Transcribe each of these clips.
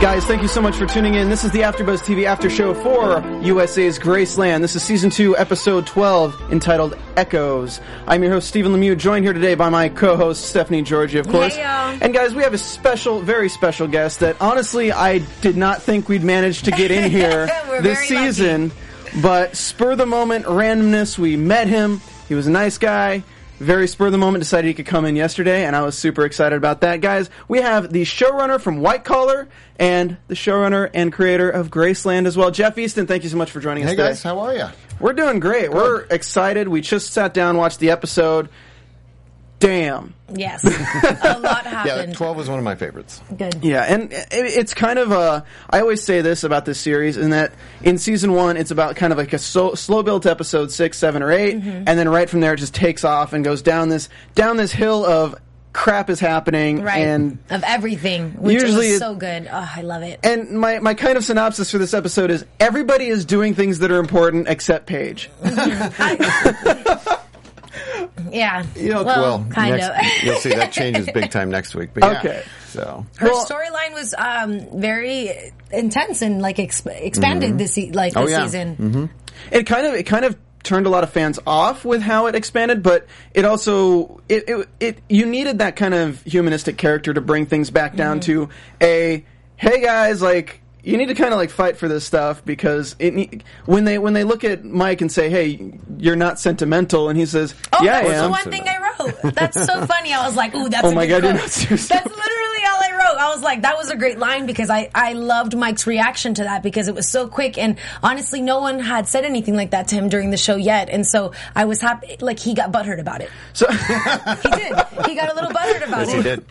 Guys, thank you so much for tuning in. This is the AfterBuzz TV After Show for USA's Graceland. This is season two, episode 12, entitled Echoes. I'm your host, Stephen Lemieux, joined here today by my co-host, Stephanie Georgie, of course. Heyo. And guys, we have a special, very special guest that honestly I did not think we'd manage to get in here this very lucky. season. But spur the moment randomness, we met him. He was a nice guy. Very spur of the moment, decided he could come in yesterday, and I was super excited about that. Guys, we have the showrunner from White Collar and the showrunner and creator of Graceland as well. Jeff Eastin, thank you so much for joining us Hey today. guys, how are you? We're doing great. We're excited. We just sat down, watched the episode. Damn. Yes. A lot happened. Yeah, twelve was one of my favorites. Good. Yeah, and it- it's kind of a. I always say this about this series, in that in season one, it's about kind of like a so, slow built episode six, seven, or 8 Mm-hmm. and then right from there, it just takes off and goes down this down this hill of crap is happening, Right. and of everything, which Usually was it- so good. Oh, I love it. and my my kind of synopsis for this episode is everybody is doing things that are important except Paige. yeah. You know, well, well, kind next, of. you'll see that changes big time next week. But yeah, Okay. so Her Well- storyline was um, very intense and like exp- expanded mm-hmm. this se- like Oh, this yeah. season. Mm-hmm. it kind of it kind of turned a lot of fans off with how it expanded, but it also it it, it you needed that kind of humanistic character to bring things back down mm-hmm. to a hey guys like you need to kind of like fight for this stuff because it ne- when they when they look at Mike and say hey you're not sentimental and he says Oh, yeah I that's the one thing I wrote. That's so funny. I was like, "Ooh, that's Oh a my good God, quote. That's literally all I wrote. I was like, that was a great line because I I loved Mike's reaction to that because it was so quick and honestly, no one had said anything like that to him during the show yet, and so I was happy. Like he got butthurt about it. so He did. He got a little butthurt about yes, it. he did.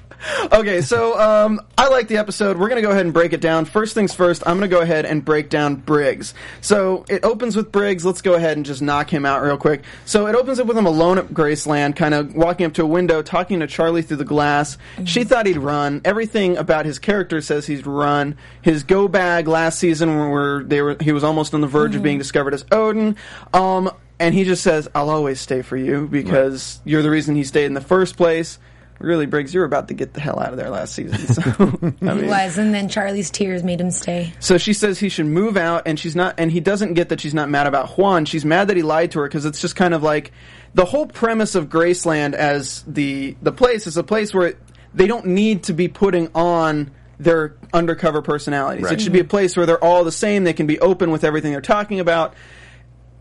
Okay, so um, I like the episode. We're going to go ahead and break it down. First things first, I'm going to go ahead and break down Briggs. So it opens with Briggs. Let's go ahead and just knock him out real quick. So it opens up with him alone at Graceland, kind of walking up to a window, talking to Charlie through the glass. She thought he'd run. Everything about his character says he's run. His go bag last season, where they were, he was almost on the verge of being discovered as Odin. Um, and he just says, "I'll always stay for you because you're the reason he stayed in the first place." Really, Briggs, you were about to get the hell out of there last season. So, I He mean, was, and then Charlie's tears made him stay. so she says he should move out, and she's not, and he doesn't get that she's not mad about Juan. She's mad that he lied to her because it's just kind of like the whole premise of Graceland as the the place is a place where they don't need to be putting on their undercover personalities. It should be a place where they're all the same. They can be open with everything they're talking about,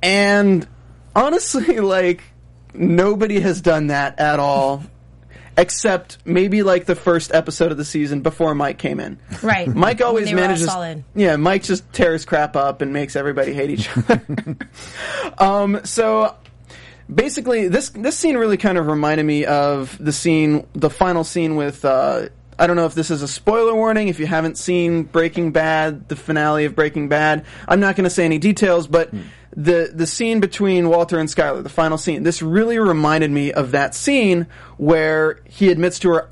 and honestly, like nobody has done that at all. Except maybe like the first episode of the season before Mike came in. Right. Mike always they were all manages. solid. Yeah, Mike just tears crap up and makes everybody hate each other. um, so basically, this this scene really kind of reminded me of the scene, the final scene with. Uh, I don't know if this is a spoiler warning. If you haven't seen Breaking Bad, the finale of Breaking Bad, I'm not going to say any details, but hmm. the the scene between Walter and Skyler, the final scene, this really reminded me of that scene where he admits to her,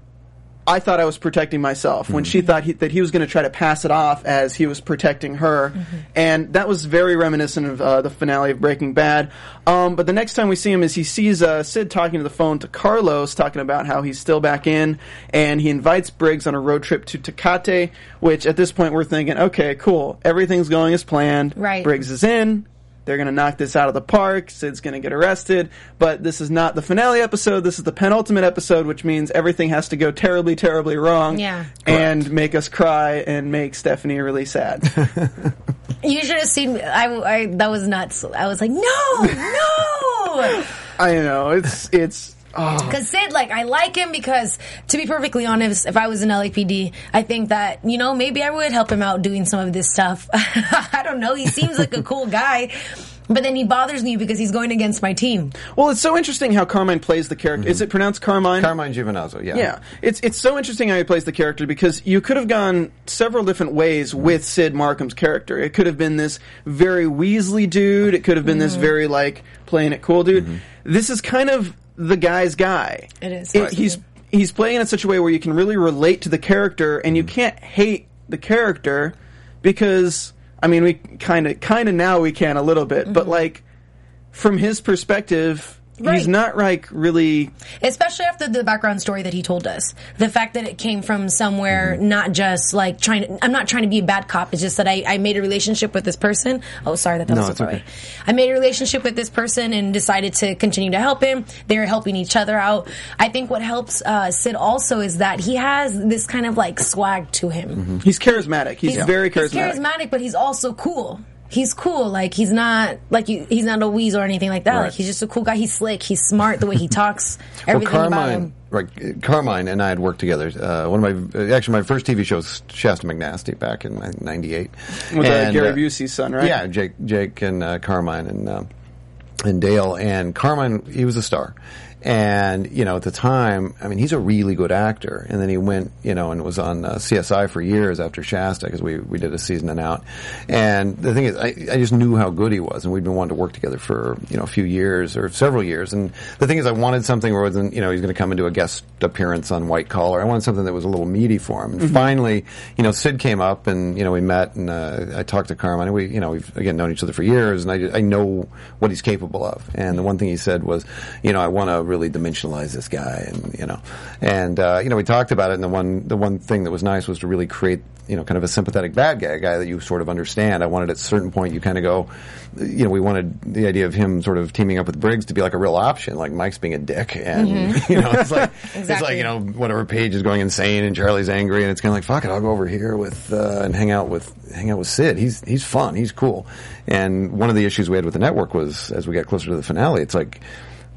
I thought I was protecting myself when she thought he, that he was going to try to pass it off as he was protecting her, and that was very reminiscent of uh, the finale of Breaking Bad. Um, but the next time we see him is he sees uh, Sid talking to the phone to Carlos, talking about how he's still back in, and he invites Briggs on a road trip to Tecate. Which at this point we're thinking, okay, cool, everything's going as planned. Right. Briggs is in. They're going to knock this out of the park. Sid's going to get arrested. But this is not the finale episode. This is the penultimate episode, which means everything has to go terribly, terribly wrong. Yeah. And make us cry and make Stephanie really sad. You should have seen. I, I that was nuts. I was like, no, no. I know. It's, it's, Oh. Because Sid, like, I like him because, to be perfectly honest, if I was in LAPD, I think that, you know, maybe I would help him out doing some of this stuff. I don't know. He seems like a cool guy. But then he bothers me because he's going against my team. Well, it's so interesting how Carmine plays the character. Mm-hmm. Is it pronounced Carmine? Carmine Giovinazzo, yeah. Yeah, it's it's so interesting how he plays the character because you could have gone several different ways with Sid Markham's character. It could have been this very Weasley dude. It could have been this mm-hmm. very like playing it cool dude. Mm-hmm. This is kind of the guy's guy. It is. It- he's he's playing in such a way where you can really relate to the character and you mm-hmm. can't hate the character because I mean we kind of kind of now we can a little bit, but mm-hmm. like from his perspective. He's not like really especially after the background story that he told us. The fact that it came from somewhere not just like trying to i'm not trying to be a bad cop. It's just that i, I made a relationship with this person. Oh sorry that, that No, was so okay. i made a relationship with this person and decided to continue to help him. They're helping each other out. I think what helps uh, sid also is that he has this kind of like swag to him. He's charismatic. He's, very charismatic. He's charismatic, but he's also cool. He's cool. Like he's not like you, he's not a wheeze or anything like that. Right. Like he's just a cool guy. He's slick. He's smart. The way he talks, Well, everything about Carmine, him. right? Carmine and I had worked together. Uh, one of my actually my first TV show was Shasta McNasty back in '98 With uh, Gary Busey's son, right? Yeah, Jake, Jake, and uh, Carmine and uh, and Dale and Carmine. He was a star, and you know at the time, I mean, he's a really good actor. And then he went, you know, and was on uh, CSI for years after Shasta because we we did a season and out. And the thing is, I, I just knew how good he was, and we'd been wanting to work together for you know a few years or several years. And the thing is, I wanted something where it wasn't, you know, he's going to come into a guest appearance on White Collar. I wanted something that was a little meaty for him. And finally, you know, Sid came up, and you know, we met, and uh, I talked to Carmine. And we, you know, we've again known each other for years, and I, I know what he's capable of. And the one thing he said was, you know, I want to really dimensionalize this guy, and you know, and uh, you know, we talked about it. And the one, the one thing that was nice was to really create, you know, kind of a sympathetic bad guy, a guy that you sort of understand. I wanted at a certain point you kind of go, you know, we wanted the idea of him sort of teaming up with Briggs to be like a real option, like Mike's being a dick, and you know, it's like it's like you know, whatever Paige is going insane and Charlie's angry, and it's kind of like fuck it, I'll go over here with uh, and hang out with hang out with Sid. He's he's fun, he's cool. And one of the issues we had with the network was as we got closer to the finale, it's like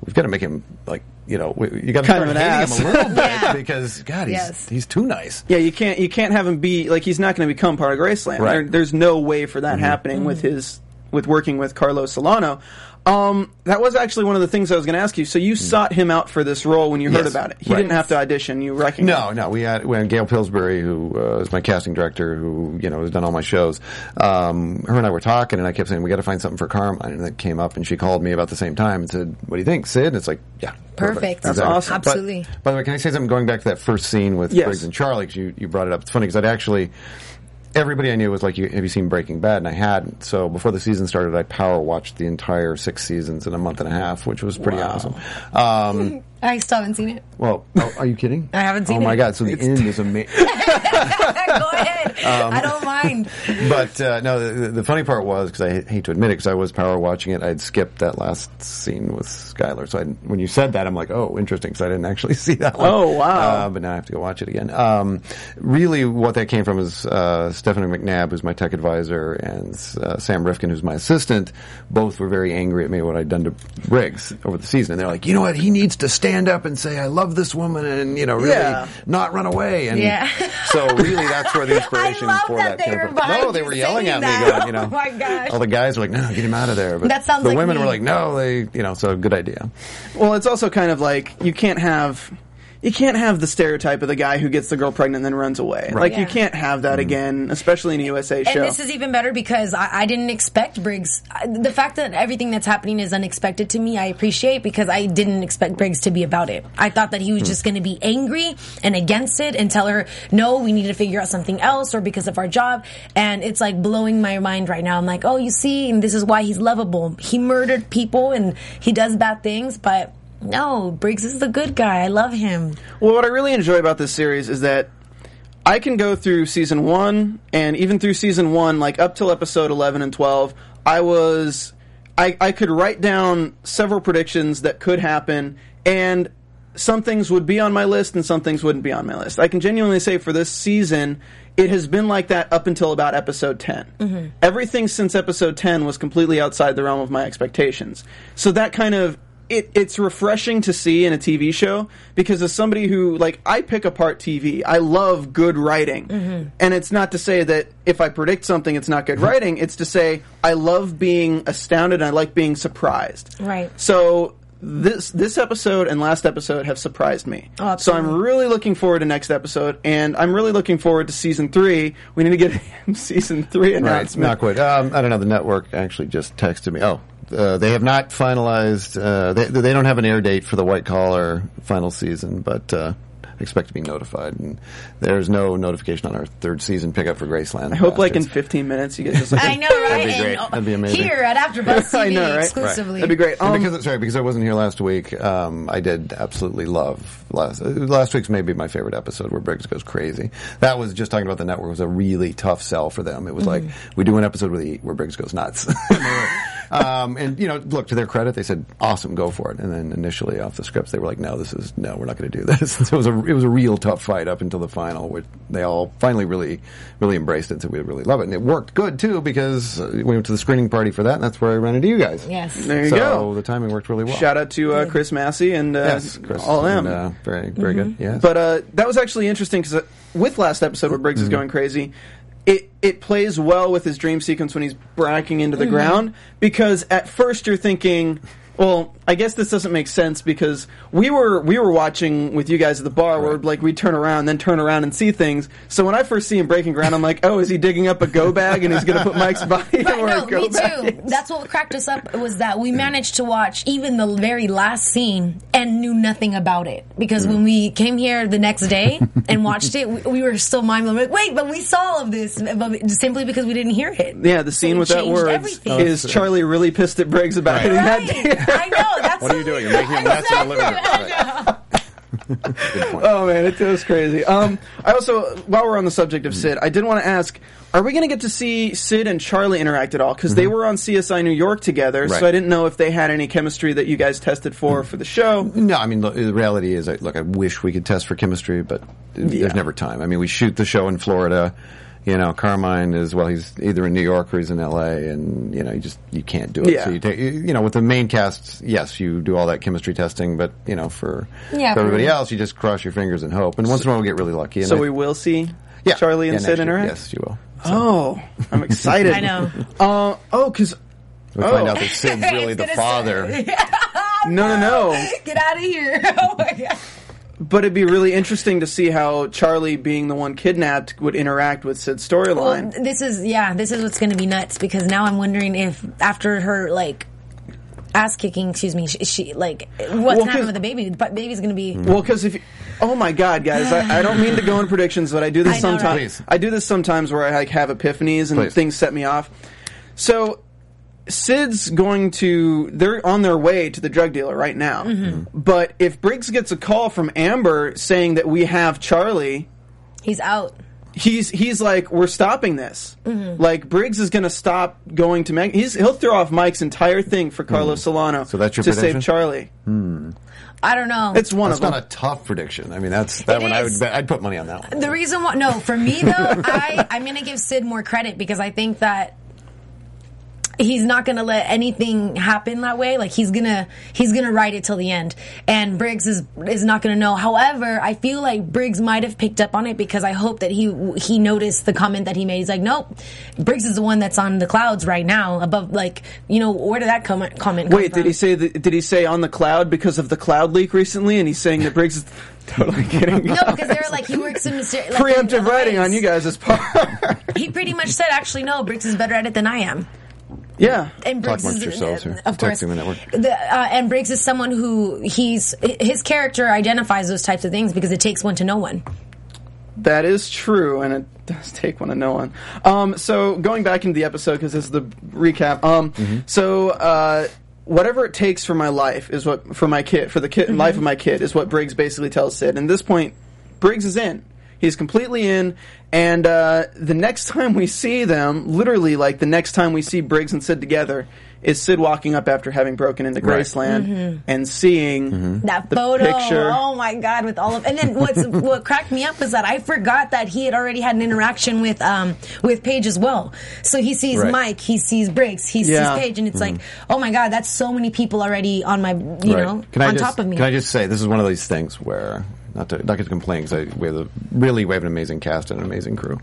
we've got to make him like you know we, you got to Kind start of an hating ass. him a little bit Yeah. because God, he's Yes. he's too nice. Yeah, you can't you can't have him be like he's not going to become part of Graceland. Right. There, there's no way for that mm-hmm. happening with his with working with Carlos Solano. Um, that was actually one of the things I was going to ask you. So you sought him out for this role when you heard Yes, about it. He right. didn't have to audition. You recognized. No, no. We had, when Gail Pillsbury, who uh, is my casting director, who you know has done all my shows. Um, her and I were talking, and I kept saying we got to find something for Carmine, and that came up, and she called me about the same time and said, "What do you think, Sid?" And it's like, yeah, Perfect. That's Exactly. awesome. But- Absolutely. by the way, can I say something going back to that first scene with Yes. Briggs and Charlie? Because you, you brought it up. It's funny because I'd actually. Everybody I knew was like, "Have you seen Breaking Bad?" And I hadn't. So before the season started, I power watched the entire six seasons in a month and a half, which was pretty awesome. Um, I still haven't seen it. well, oh, are you kidding? I haven't seen it. Oh my it. god! So the end is amazing. Go ahead. Um, I don't mind. but uh, no, the, the funny part was because I hate to admit it, because I was power watching it, I'd skipped that last scene with Skyler. So I, when you said that, I'm like, oh, interesting, because I didn't actually see that one. Oh, wow. Uh, but now I have to go watch it again. Um, really, what that came from is uh, Stephanie McNabb, who's my tech advisor, and uh, Sam Rifkin, who's my assistant. Both were very angry at me what I'd done to Briggs over the season, and they're like, you know what, he needs to stand up and say, I love this woman, and you know, really Yeah. not run away. And Yeah. so really, that's where the inspiration I love for that that, they came from. No, they were yelling saying at me, that. going, you know, Oh my gosh. all the guys were like, "No, get him out of there." But That sounds the like women me. were like, "No, they," you know, so good idea. Well, it's also kind of like you can't have you can't have the stereotype of the guy who gets the girl pregnant and then runs away. Like you can't have that mm-hmm. again, especially in a USA show. And this is even better because I, I didn't expect Briggs. I, the fact that everything that's happening is unexpected to me, I appreciate because I didn't expect Briggs to be about it. I thought that he was hmm. just going to be angry and against it and tell her, no, we need to figure out something else or because of our job. And it's like blowing my mind right now. I'm like, oh, you see, and this is why he's lovable. He murdered people and he does bad things, but no, Briggs is the good guy. I love him. Well, what I really enjoy about this series is that I can go through season one and even through season one, like up till episode 11 and 12, I was, I, I could write down several predictions that could happen and some things would be on my list and some things wouldn't be on my list. I can genuinely say for this season, it has been like that up until about episode 10. Mm-hmm. Everything since episode 10 was completely outside the realm of my expectations. So that kind of it, it's refreshing to see in a TV show because as somebody who like I pick apart TV, I love good writing, Mm-hmm. and it's not to say that if I predict something, it's not good writing. It's to say I love being astounded. and I like being surprised. Right. So this this episode and last episode have surprised me. Oh, so I'm really looking forward to next episode, and I'm really looking forward to season three. We need to get a season three Right, announcement. not quite. Um, I don't know. The network actually just texted me. Oh, uh, they have not finalized. Uh, they they don't have an air date for the White Collar final season, but uh, expect to be notified. And there's no notification on our third season pickup for Graceland. I hope like in 15 minutes you get just like a I know, right? That'd be And, great. That'd be amazing. Here at AfterBuzz TV I know, right? exclusively. That'd be great. And Um, because sorry, because I wasn't here last week, um, I did absolutely love last uh, last week's maybe my favorite episode where Briggs goes crazy. That was just talking about the network was a really tough sell for them. It was like we do an episode where, the, where Briggs goes nuts. And um, and you know, look to their credit, they said awesome, go for it. And then initially off the scripts, they were like, no, this is no, we're not going to do this. so it was a it was a real tough fight up until the final, which they all finally really really embraced it. So we really love it, and it worked good too because uh, we went to the screening party for that, and that's where I ran into you guys. Yes. There you so go. the timing worked really well. Shout out to uh, Chris Massey and uh, Yes, Chris. all them. and, uh, very, very good. Yeah, But uh, that was actually interesting because uh, with last episode where Briggs is Mm-hmm. going crazy, it it plays well with his dream sequence when he's bracking into the mm-hmm. ground because at first you're thinking. Well, I guess this doesn't make sense because we were we were watching with you guys at the bar where Right. like we turn around, then turn around and see things. So when I first see him breaking ground, I'm like, oh, is he digging up a go bag and he's going to put Mike's body Right, where no, a go me bag too. is? That's what cracked us up was that we managed to watch even the very last scene and knew nothing about it because when we came here the next day and watched it, we, we were still mind blown. Like, wait, but we saw all of this, but simply because we didn't hear it. Yeah, the scene it with that changed words everything. is oh, Charlie really pissed at Briggs about hitting Right. that deer. I know. That's what are you doing? You're making a mess in the living room. Right. Oh man, it was crazy. Um, I also, while we're on the subject of Sid, I did want to ask: Are we going to get to see Sid and Charlie interact at all? Because they were on CSI New York together, Mm-hmm. Right. so I didn't know if they had any chemistry that you guys tested for for the show. No, I mean, look, the reality is, I, look, I wish we could test for chemistry, but Yeah. there's never time. I mean, we shoot the show in Florida. You know, Carmine is well, he's either in New York or he's in L.A., and you know, you just you can't do it. Yeah. So you take, you know, with the main cast, yes, you do all that chemistry testing, but you know, for, Yeah, for everybody else, you just cross your fingers and hope. And once in a while, we get really lucky. And So I- we will see yeah, Charlie and yeah, Sid next year. interact. Yes, you will. Oh, I'm excited. I know. Uh, oh, because We find Oh. out that Sid's really the gonna father. no, no, no. Get out of here! Oh my god. But it'd be really interesting to see how Charlie, being the one kidnapped, would interact with Sid's Well, storyline. this is yeah, this is what's going to be nuts because now I'm wondering if after her like ass kicking, excuse me, she, she like what's Well, going to 'cause- happen with the baby? The baby's going to be Well, because if, you- oh my God, guys, I, I don't mean to go in predictions, but I do this I know, right? sometimes. Please. I do this sometimes where I like have epiphanies and Please. things set me off. So, Sid's going to, they're on their way to the drug dealer right now. Mm-hmm. But if Briggs gets a call from Amber saying that we have Charlie, he's out. he's he's like we're stopping this. Mm-hmm. Like Briggs is going to stop going to Meg. He's he'll throw off Mike's entire thing for Carlos Solano. So that's your to prediction? save Charlie. I don't know. It's one That's of them. not a tough prediction. I mean, that's that It one. I would bet, I'd put money on that one. the reason why no for me though I I'm going to give Sid more credit because I think that he's not going to let anything happen that way. Like he's going to he's going to ride it till the end. And Briggs is is not going to know. However I feel like Briggs might have picked up on it because I hope that he he noticed the comment that he made. He's like nope. Briggs is the one that's on the clouds right now. Above like you know where did that comment comment Wait, did he say that, did he say on the cloud because of the cloud leak recently? And he's saying that Briggs is totally kidding. no because they're like he works in myster- like, Preemptive writing on you guys' part. he pretty much said actually no Briggs is better at it than I am yeah. and Talk Briggs amongst is, yourselves here. of course. The network. The, uh, and Briggs is someone who he's his character identifies those types of things because it takes one to know one. That is true, and it does take one to know one. Um, so going back into the episode because this is the recap. Um, Mm-hmm. so uh, whatever it takes for my life is what for my kid for the kid life of my kid is what Briggs basically tells Sid. And at this point, Briggs is in. He's completely in. And uh, the next time we see them, literally, like the next time we see Briggs and Sid together, is Sid walking up after having broken into Right. Graceland and seeing that the photo. picture. Oh my god! With all of and then what's what cracked me up was that I forgot that he had already had an interaction with um with Paige as well. So he sees Right. Mike, he sees Briggs, he Yeah. sees Paige, and it's like, oh my god, that's so many people already on my you Mm-hmm. Right. know Can on just, top of me. Can I just say this is one of these things where not to not get to complain because we have a, really we have an amazing cast and an amazing crew,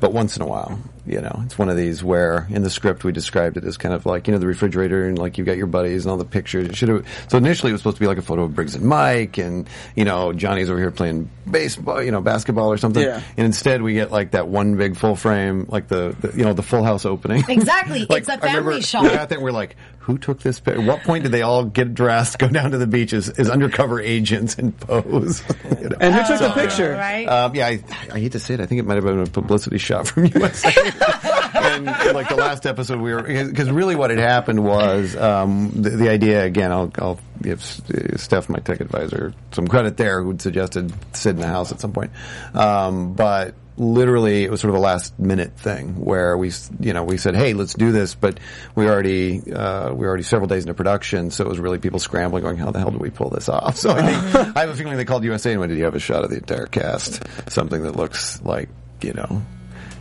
but once in a while, you know, it's one of these where in the script we described it as kind of like you know the refrigerator and like you've got your buddies and all the pictures. It should have so initially it was supposed to be like a photo of Briggs and Mike and you know Johnny's over here playing baseball, you know basketball or something, Yeah. and instead we get like that one big full frame like the, the you know the Full House opening. Exactly. Like, It's a I remember family shot. We got there and we're like, who took this? Pic- At what point did they all get dressed, go down to the beach as, as undercover agents and pose? You know? And who took the picture? Right. Um, yeah, I, I hate to say it. I think it might have been a publicity shot from USA. And like the last episode, we were because really what had happened was um, the, the idea. Again, I'll, I'll give Steph, my tech advisor, some credit there, who'd suggested Sid in the house at some point. Um, but literally, it was sort of a last minute thing where we, you know, we said, "Hey, let's do this," but we already uh, we already several days into production, so it was really people scrambling, going, "How the hell do we pull this off?" So I think I have a feeling they called USA and went, "Did you have a shot of the entire cast? Something that looks like you know."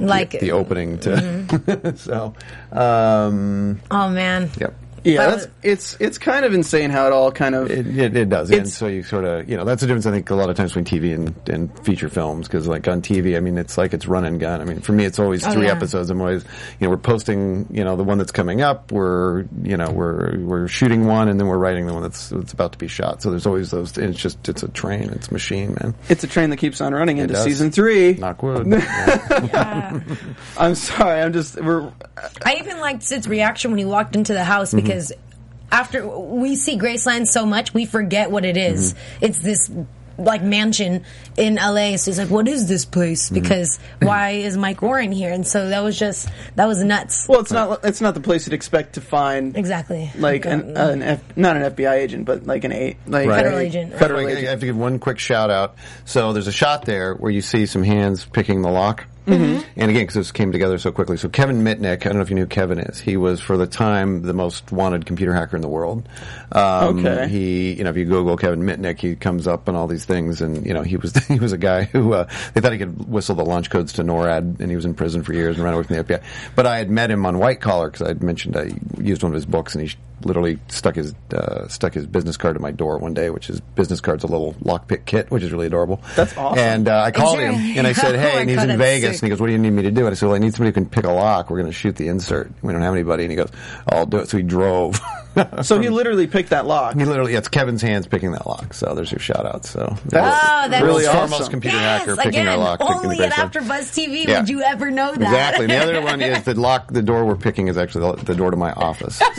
Like- the, the opening to so um oh man. yep Yeah, That that's it's it's kind of insane how it all kind of It, it, it does, and so you sort of, you know, that's the difference. I think a lot of times between TV and, and feature films, because like on TV, I mean, it's like it's run and gun. I mean, for me, it's always Oh, three yeah. episodes. I'm always, you know, we're posting, you know, the one that's coming up. We're, you know, we're we're shooting one, and then we're writing the one that's that's about to be shot. So there's always those. and It's just it's a train. It's a machine, man. it's a train that keeps on running into does. season three. Knock wood. Yeah. I'm sorry, I'm just we're I even liked Sid's reaction when he walked into the house Mm-hmm. Because after we see Graceland so much, we forget what it is. Mm-hmm. It's this like mansion in LA. So he's like, "What is this place?" Mm-hmm. Because why is Mike Warren here? And so that was just that was nuts. well, it's not it's not the place you'd expect to find exactly. like an, an F, not an FBI agent, but like an eight like Right. Federal a agent, right. Federal I, I agent. have to give one quick shout out. So there's a shot there where you see some hands picking the lock. Mm-hmm. And again, because this came together so quickly. So Kevin Mitnick, I don't know if you knew who Kevin is. He was for the time the most wanted computer hacker in the world. Um, Okay. He, you know, if you Google Kevin Mitnick, he comes up on all these things, and you know, he was he was a guy who uh, they thought he could whistle the launch codes to NORAD, and he was in prison for years and ran away from the FBI. But I had met him on White Collar because I had mentioned I used one of his books, and he literally stuck his uh, stuck his business card at my door one day, which is business card's a little lockpick kit, which is really adorable. That's awesome. And uh, I called him and I said, "Hey," my and he's God, in Vegas, sick. And he goes, "What do you need me to do?" And I said, "Well, I need somebody who can pick a lock. We're going to shoot the insert. We don't have anybody." And he goes, "I'll do it." So he drove. So he literally picked that lock. He literally, it's Kevin's hands picking that lock. So there's your shout out. So That's Oh, that's really World's awesome. foremost computer yes, hacker picking again, our lock. picking only the at bracelet. AfterBuzz TV Yeah. would you ever know that. Exactly. And the other one is the lock. The door we're picking is actually the, the door to my office.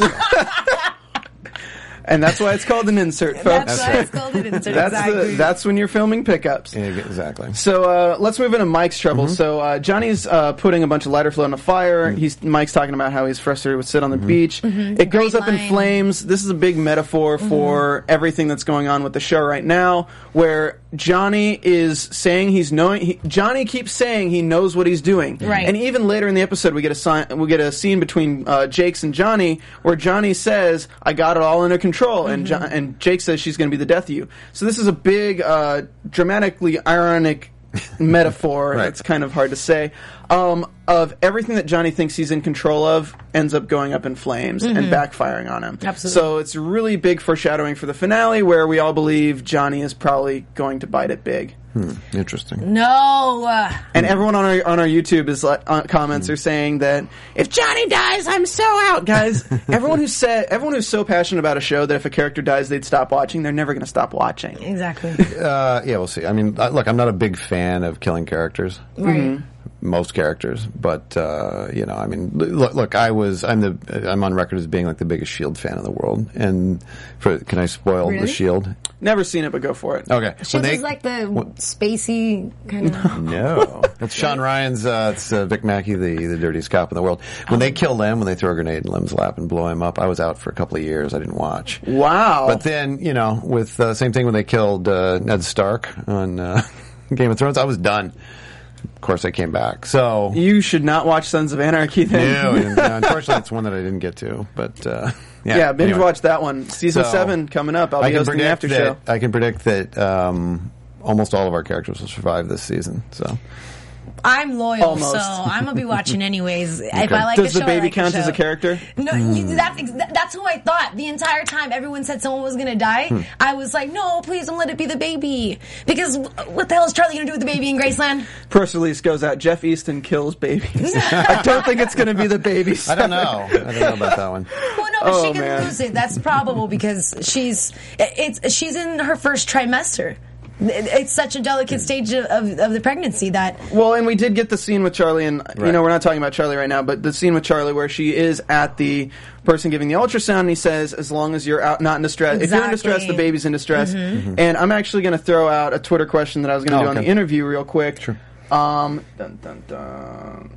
And that's why it's called an insert, folks. That's why it's called an insert. That's exactly. the that's when you're filming pickups. exactly. So uh, let's move into Mike's trouble. Mm-hmm. So uh, Johnny's uh, putting a bunch of lighter fluid on a fire. Mm-hmm. He's Mike's talking about how he's frustrated with sit on the beach. It goes Great up in flames. This is a big metaphor for everything that's going on with the show right now, where Johnny is saying he's knowing. He, Johnny keeps saying he knows what he's doing. Right. And even later in the episode, we get a sign, we get a scene between uh, Jakes and Johnny where Johnny says, "I got it all under control," and jo- and Jake says she's going to be the death of you. So this is a big, uh, dramatically ironic metaphor. Right. It's kind of hard to say. Um, of everything that Johnny thinks he's in control of ends up going up in flames and backfiring on him. Absolutely. So it's really big foreshadowing for the finale where we all believe Johnny is probably going to bite it big. Interesting. no. uh, And everyone on our on our YouTube is like, uh, comments are saying that if Johnny dies, I'm so out, guys. everyone who said everyone who's so passionate about a show that if a character dies, they'd stop watching. They're never going to stop watching. Exactly. Uh, yeah, we'll see. I mean, look, I'm not a big fan of killing characters. Right. Most characters, but uh, you know, I mean, look, look, I was, I'm the, I'm on record as being like the biggest Shield fan in the world, and for, can I spoil Really? the Shield? Never seen it, but go for it. Okay, Shield is like the spacey kind of. no, it's Shawn Ryan's, uh, it's uh, Vic Mackey, the the dirtiest cop in the world. When they kill Lem, when they throw a grenade in Lem's lap and blow him up, I was out for a couple of years. I didn't watch. Wow. But then, you know, with uh, same thing when they killed uh, Ned Stark on uh, Game of Thrones, I was done. Of course, I came back. So You should not watch Sons of Anarchy then. no, uh, unfortunately, it's one that I didn't get to. But uh, yeah, Yeah, binge anyway. watch that one. Season So, seven coming up. I'll be hosting the after that, show. I can predict that um, almost all of our characters will survive this season. So I'm loyal, Almost. so I'm gonna be watching anyways. If I like Does a the show, I baby like count a as a character? No, you, that's that's who I thought the entire time. Everyone said someone was gonna die. Hmm. I was like, no, please don't let it be the baby, because what the hell is Charlie gonna do with the baby in Graceland? Press release goes out. Jeff Eastin kills babies. I don't think it's going to be the baby. I don't know. I don't know about that one. Well, no, but Oh, she can man. lose it. That's probable because she's it's she's in her first trimester. It- It's such a delicate stage of, of, of the pregnancy that Well, and we did get the scene with Charlie, and you know we're not talking about Charlie right now, but the scene with Charlie where she is at the person giving the ultrasound, and he says, "As long as you're out, not in distress. If you're in distress, the baby's in distress." Mm-hmm. And I'm actually going to throw out a Twitter question that I was going to Oh, do on the interview real quick. Sure. Um, dun, dun, dun.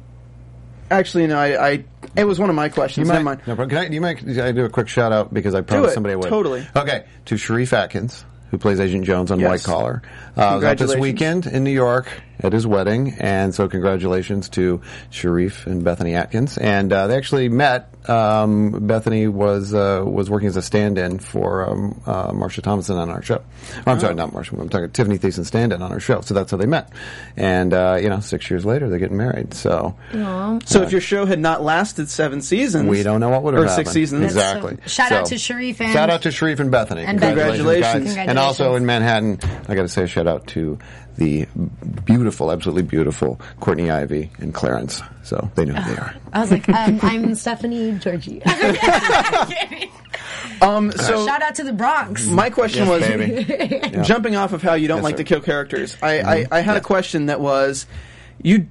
Actually, no, I, I it was one of my questions. You Never mind. no, can I, do you mind, I do a quick shout out because I promised it, somebody I would. totally. Okay, to Sharif Atkins, who plays Agent Jones on Yes. White Collar. Uh, was out this weekend in New York at his wedding, and so congratulations to Sharif and Bethany Atkins. And uh, they actually met. Um, Bethany was uh, was working as a stand-in for um, uh, Marsha Thomason on our show. Oh, I'm sorry, not Marsha. I'm talking Tiffany Thiessen stand-in on our show. So that's how they met. And uh, you know, six years later, they're getting married. So So if your show had not lasted seven seasons, we don't know what would have or happened. six seasons. Exactly. So, shout out to Sharif and- shout out to Sharif and Bethany. And Congratulations. guys. And also in Manhattan, I got to say a shout out to the beautiful, absolutely beautiful Courtney Ivy and Clarence. So they know who they are. I was like, um, I'm Stephanie Georgie. Um, so Shout out to the Bronx. my question was, baby. jumping off of how you don't Yes, like sir. to kill characters, I, I, I had a question that was, you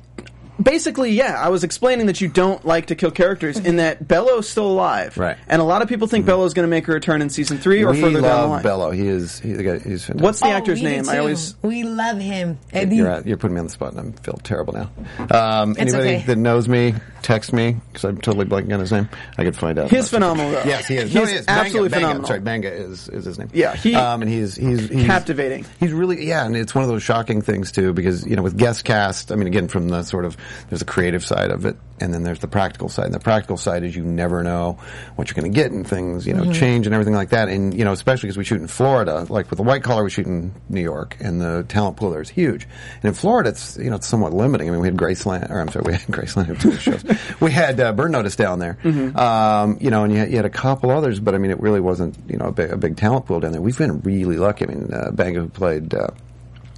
basically, yeah, I was explaining that you don't like to kill characters in that Bello's still alive, Right. And a lot of people think Bello's going to make a return in season three or we further down the love line. Bello. He is. He, the guy, he's fantastic. What's the Oh, actor's we do name? I always we love him. And You're, you're putting me on the spot, and I feel terrible now. Um, anybody okay. that knows me, text me because I'm totally blanking on his name. I could find out. He's phenomenal, though. Yes, he is. He's no, he is. Absolutely phenomenal. Sorry, Gbenga is, is his name. Yeah, he- um, and he's, he's he's Captivating. He's really yeah, and it's one of those shocking things too because you know with guest cast, I mean again from the sort of there's a creative side of it, and then there's the practical side. And the practical side is you never know what you're going to get, and things you know change and everything like that. And you know especially because we shoot in Florida, like with the white collar, we shoot in New York, and the talent pool there is huge. And in Florida, it's you know it's somewhat limiting. I mean we had Graceland, or I'm sorry, we had Graceland shows. we had uh, Burn Notice down there, um, you know, and you had, you had a couple others, but I mean it really wasn't you know a big, a big talent pool down there. We've been really lucky. I mean uh, Gbenga who played. Uh,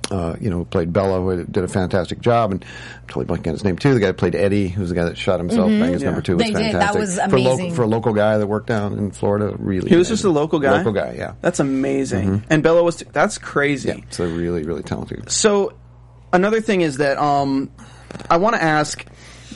uh, you know, played Bello, who did a fantastic job, and I'm totally blanking on his name too. The guy who played Eddie, who's the guy that shot himself. Gbenga's number two was They did. fantastic. That was For, local, amazing. for a local guy that worked down in Florida, really. he was amazing. just a local guy. Local guy, yeah. That's amazing. And Bello was. T- that's crazy. yeah, so really, really talented. So another thing is that um, I want to ask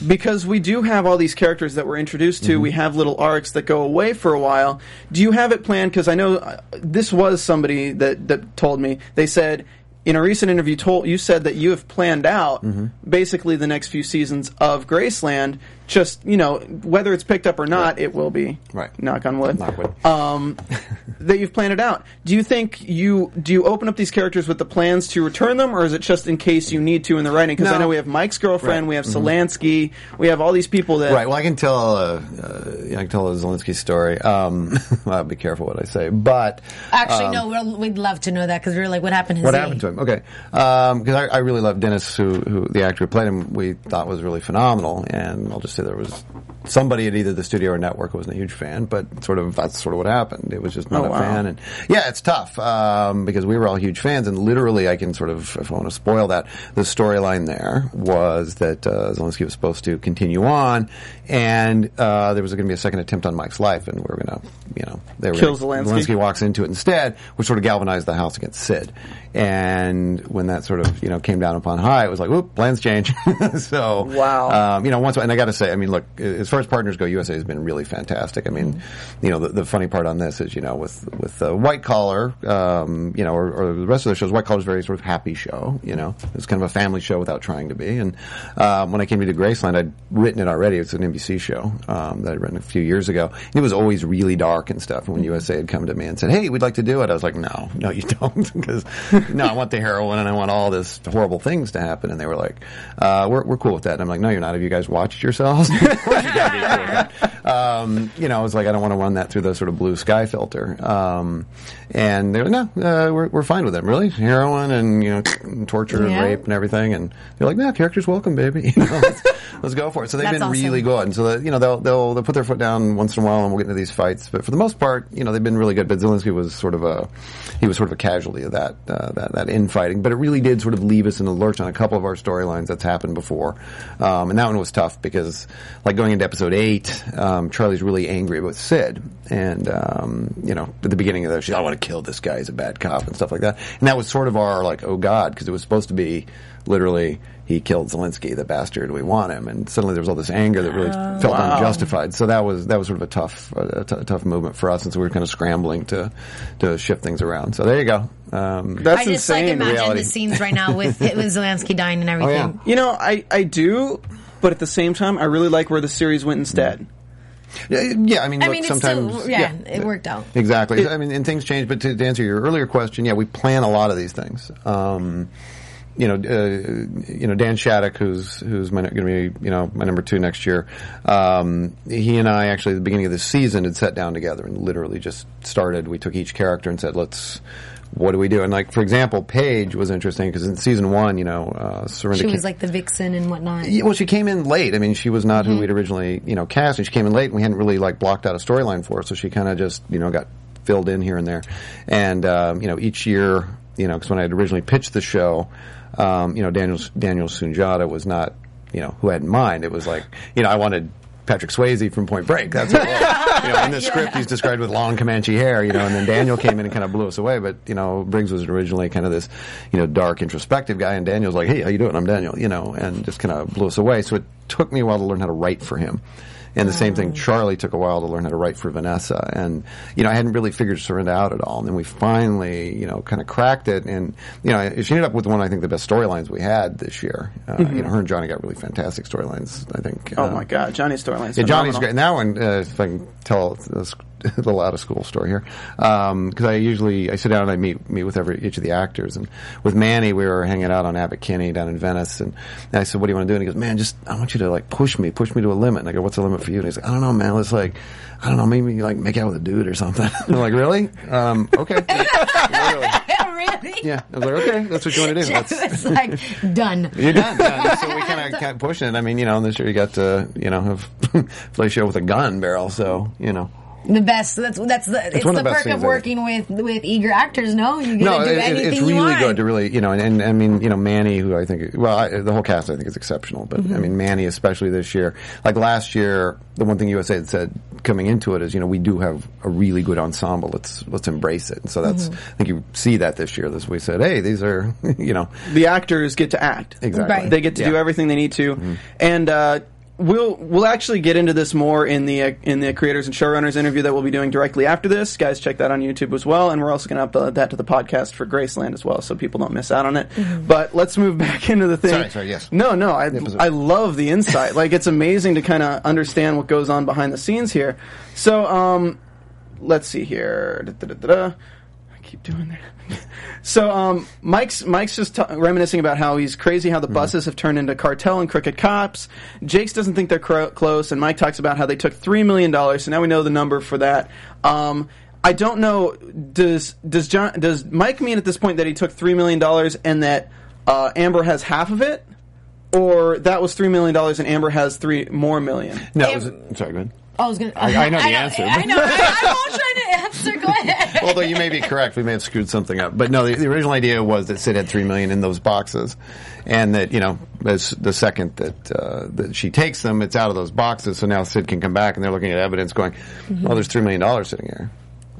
because we do have all these characters that we're introduced to. We have little arcs that go away for a while. Do you have it planned? Because I know uh, this was somebody that that told me. They said. In a recent interview, told you said that you have planned out basically the next few seasons of Graceland. Just you know, whether it's picked up or not, it will be. Right. Knock on wood. Knock wood. Um, that you've planned it out. Do you think you do you open up these characters with the plans to return them, or is it just in case you need to in the writing? Because I know we have Mike's girlfriend, Right. we have Zelensky, we have all these people that. Right. Well, I can tell. Uh, uh, I can tell a Zelensky story. Um, well, I'll be careful what I say, but Actually, no, we'll, we'd love to know that because we are like, what happened to What Z? happened to him? Okay, because I, I really love Dennis, who, who the actor who played him, we thought was really phenomenal. And I'll just say there was somebody at either the studio or network who wasn't a huge fan, but sort of that's sort of what happened. It was just not Oh, a wow. fan, and yeah, it's tough um, because we were all huge fans, and literally, I can sort of, if I want to spoil that, the storyline there was that uh, Zelensky was supposed to continue on, and uh, there was going to be a second attempt on Mike's life, and we were going to, you know, they were Kill gonna- Zelensky. Zelensky walks into it instead, which sort of galvanized the house against Sid. And when that sort of you know came down upon high, it was like, whoop, plans change. so Wow. um, you know, once and I got to say, I mean, look, as far as partners go, USA has been really fantastic. I mean, you know, the, the funny part on this is, you know, with with uh, White Collar, um, you know, or, or the rest of the shows, White Collar is very sort of happy show. You know, it's kind of a family show without trying to be. And um, when I came to Graceland, I'd written it already. It's an NBC show um, that I'd written a few years ago. And it was always really dark and stuff. And when USA had come to me and said, "Hey, we'd like to do it," I was like, "No, no, you don't," because no, I want the heroin and I want all this horrible things to happen. And they were like, uh, we're, we're cool with that. And I'm like, no, you're not. Have you guys watched yourselves? of course you gotta be cool. Um, you know, I was like, I don't want to run that through the sort of blue sky filter. Um, and they're like, no, uh, we're, we're fine with it. Really? Heroin and, you know, and torture Yeah. and rape and everything. And they're like, no, characters welcome, baby. You know, let's, let's go for it. So they've That's been awesome. really good. And so that, you know, they'll, they'll, they'll put their foot down once in a while and we'll get into these fights. But for the most part, you know, they've been really good. But Zelensky was sort of a, he was sort of a casualty of that, uh, that, that infighting. But it really did sort of leave us in the lurch on a couple of our storylines that's happened before. Um, and that one was tough because like going into episode eight, um, Charlie's really angry with Sid. And, um, you know, at the beginning of the show, I want to kill this guy. He's a bad cop and stuff like that. And that was sort of our like, oh God, because it was supposed to be literally he killed Zelensky, the bastard. We want him, and suddenly there was all this anger that really felt unjustified. So that was that was sort of a tough a, t- tough movement for us, and so we were kind of scrambling to to shift things around. So there you go. Um, That's I just like imagine reality. the scenes right now with with Zelensky dying and everything. yeah. You know, I, I do, but at the same time, I really like where the series went instead. yeah, yeah, I mean, I look, mean, sometimes still yeah, it worked out. Exactly. I mean, and things change. But to, to answer your earlier question, yeah, we plan a lot of these things. Um, you know, uh, you know, Dan Shattuck, who's who's going to be you know my number two next year. Um, he and I actually at the beginning of the season had sat down together and literally just started. We took each character and said, let's. What do we do? And like, for example, Paige was interesting because in season one, you know, uh, She was like the vixen and whatnot. yeah, well, she came in late. I mean, she was not who Mm-hmm. we'd originally, you know, cast, and she came in late, and we hadn't really like blocked out a storyline for her, so she kind of just, you know, got filled in here and there. And um, you know, each year, you know, because when I had originally pitched the show, um, you know, Daniel Daniel Sunjata was not, you know, who I had in mind. It was like, you know, I wanted. Patrick Swayze from Point Break. That's what you know, in the script, he's described with long Comanche hair. You know, and then Daniel came in and kind of blew us away. But you know, Briggs was originally kind of this, you know, dark, introspective guy, and Daniel's like, "Hey, how you doing? I'm Daniel." You know, and just kind of blew us away. So it took me a while to learn how to write for him. And the same thing, Charlie took a while to learn how to write for Vanessa. And, you know, I hadn't really figured Serinda out at all. And then we finally, you know, kind of cracked it. And, you know, she ended up with one, I think, the best storylines we had this year. Uh, You know, her and Johnny got really fantastic storylines, I think. Oh Uh, my God, Johnny's storylines. yeah, Johnny's great. And that one, uh, if I can tell a s- a little out of school story here, because I usually I sit down and I meet meet with every each of the actors. And with Manny, we were hanging out on Abbot Kinney down in Venice, and, and I said, "What do you want to do?" And he goes, "Man, just I want you to like push me, push me to a limit." And I go, "What's the limit for you?" And he's like, "I don't know, man. Let's like, I don't know, maybe like make out with a dude or something." I'm like, "Really? Um, okay." really? yeah, I was like, "Okay, that's what you want to do." That's, it's like done. you're done. done. So we kind of kept pushing it. I mean, you know, this year you got to, you know, have play show with a gun barrel. So, you know. The best. That's that's the it's one the, the best perk of I working with with eager actors. No, you get No, to do it, it- anything it's you really want. good to really, you know, and, and I mean, you know, Manny, who I think, well, I, the whole cast I think is exceptional, but I mm-hmm. mean, Manny especially this year. Like last year, the one thing USA had said coming into it is, you know, we do have a really good ensemble. Let's let's embrace it. And so that's, mm-hmm. I think you see that this year. This we said, hey, these are, you know, the actors get to act. exactly. Right. They get to do everything they need to, mm-hmm. and uh, we'll we'll actually get into this more in the uh, in the creators and showrunners interview that we'll be doing directly after this. Guys, check that on YouTube as well, and we're also going to upload that to the podcast for Graceland as well, so people don't miss out on it. But let's move back into the thing. Sorry, sorry, yes. No, no, I. I love the insight. like it's amazing to kind of understand what goes on behind the scenes here. So, um, let's see here. Da-da-da-da-da. I keep doing that. So um, Mike's Mike's just t- reminiscing about how he's crazy how the buses have turned into cartel and crooked cops. Jakes doesn't think they're cro- close, and Mike talks about how they took three million dollars. So now we know the number for that. Um, I don't know. Does does John does Mike mean at this point that he took three million dollars and that uh, Amber has half of it, or that was three million dollars and Amber has three more million? No, it was, I'm sorry, go ahead. I was gonna. I- I know the answer. I know. I, I'm all trying to answer. Go ahead. Although you may be correct, we may have screwed something up. But no, the, the original idea was that Sid had three million in those boxes, and that you know, as the second that uh, that she takes them, it's out of those boxes. So now Sid can come back, and they're looking at evidence, going, "Well, there's three million dollars sitting here."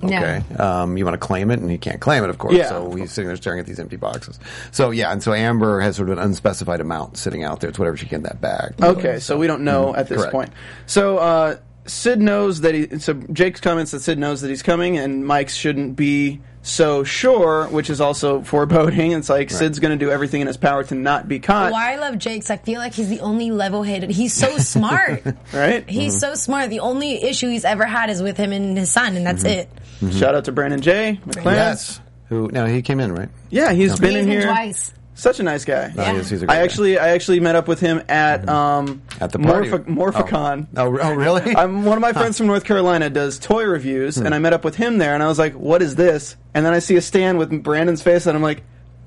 Yeah. Okay, um, you want to claim it, and he can't claim it, of course. Yeah. So he's sitting there staring at these empty boxes. So yeah, and so Amber has sort of an unspecified amount sitting out there. It's whatever she can in that bag. Okay, so we don't know at this Correct. point. So uh, Sid knows that he. So Jakes comments that Sid knows that he's coming, and Mike's shouldn't be so sure, which is also foreboding. It's like Sid's going to do everything in his power to not be caught. Why I love Jakes, I feel like he's the only level-headed. He's so smart, Right? He's mm-hmm. so smart. The only issue he's ever had is with him and his son, and that's mm-hmm. it. Shout out to Brandon Jay McLaren. Yes. Who? No, he came in right. Yeah, he's been He's in been here. twice. Such a nice guy. Oh, he is- he's a great I guy. actually, I actually met up with him at um, At the party. Morph- Morphicon. Oh, oh, oh really? I'm one of my friends from North Carolina does toy reviews, and I met up with him there, and I was like, "What is this?" And then I see a stand with Brandon's face, and I'm like,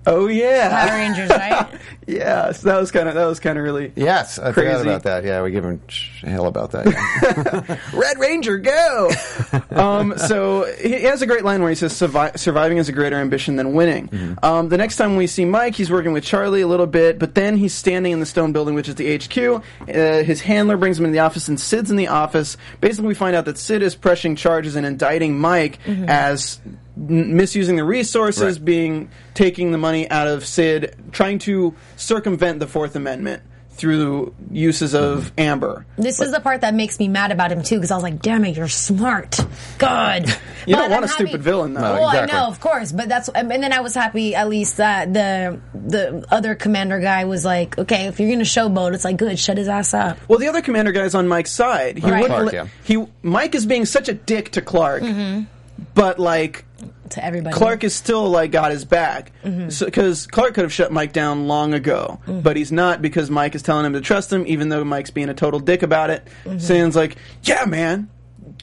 "Oh Power yeah, Rangers, right? yeah." So that was kind of that was kind of really yes, I Crazy. forgot about that. Yeah, we give him hell about that. Yeah. Red Ranger, go! um, so he he has a great line where he says, Survi- "Surviving is a greater ambition than winning." Mm-hmm. Um, the next time we see Mike, he's working with Charlie a little bit, but then he's standing in the stone building, which is the HQ. Uh, his handler brings him into the office, and Sid's in the office. Basically, we find out that Sid is pressing charges and indicting Mike as n- misusing the resources, Right. being taking the money out of Sid, trying to circumvent the Fourth Amendment through uses of mm-hmm. Amber. This is the part that makes me mad about him too, because I was like, "Damn it, you're smart, good." You don't want I'm a stupid happy- villain, though. No, well, exactly. I know, of course, but that's and then I was happy at least that the the other commander guy was like, "Okay, if you're gonna showboat, it's like good, shut his ass up." Well, the other commander guy's on Mike's side. He Right. wouldn't Clark, let- yeah. he Mike is being such a dick to Clark, mm-hmm. But like To everybody, Clark is still like got his back mm-hmm. because Clark could have shut Mike down long ago, mm-hmm. but he's not because Mike is telling him to trust him, even though Mike's being a total dick about it. Mm-hmm. Saying's like, "Yeah, man."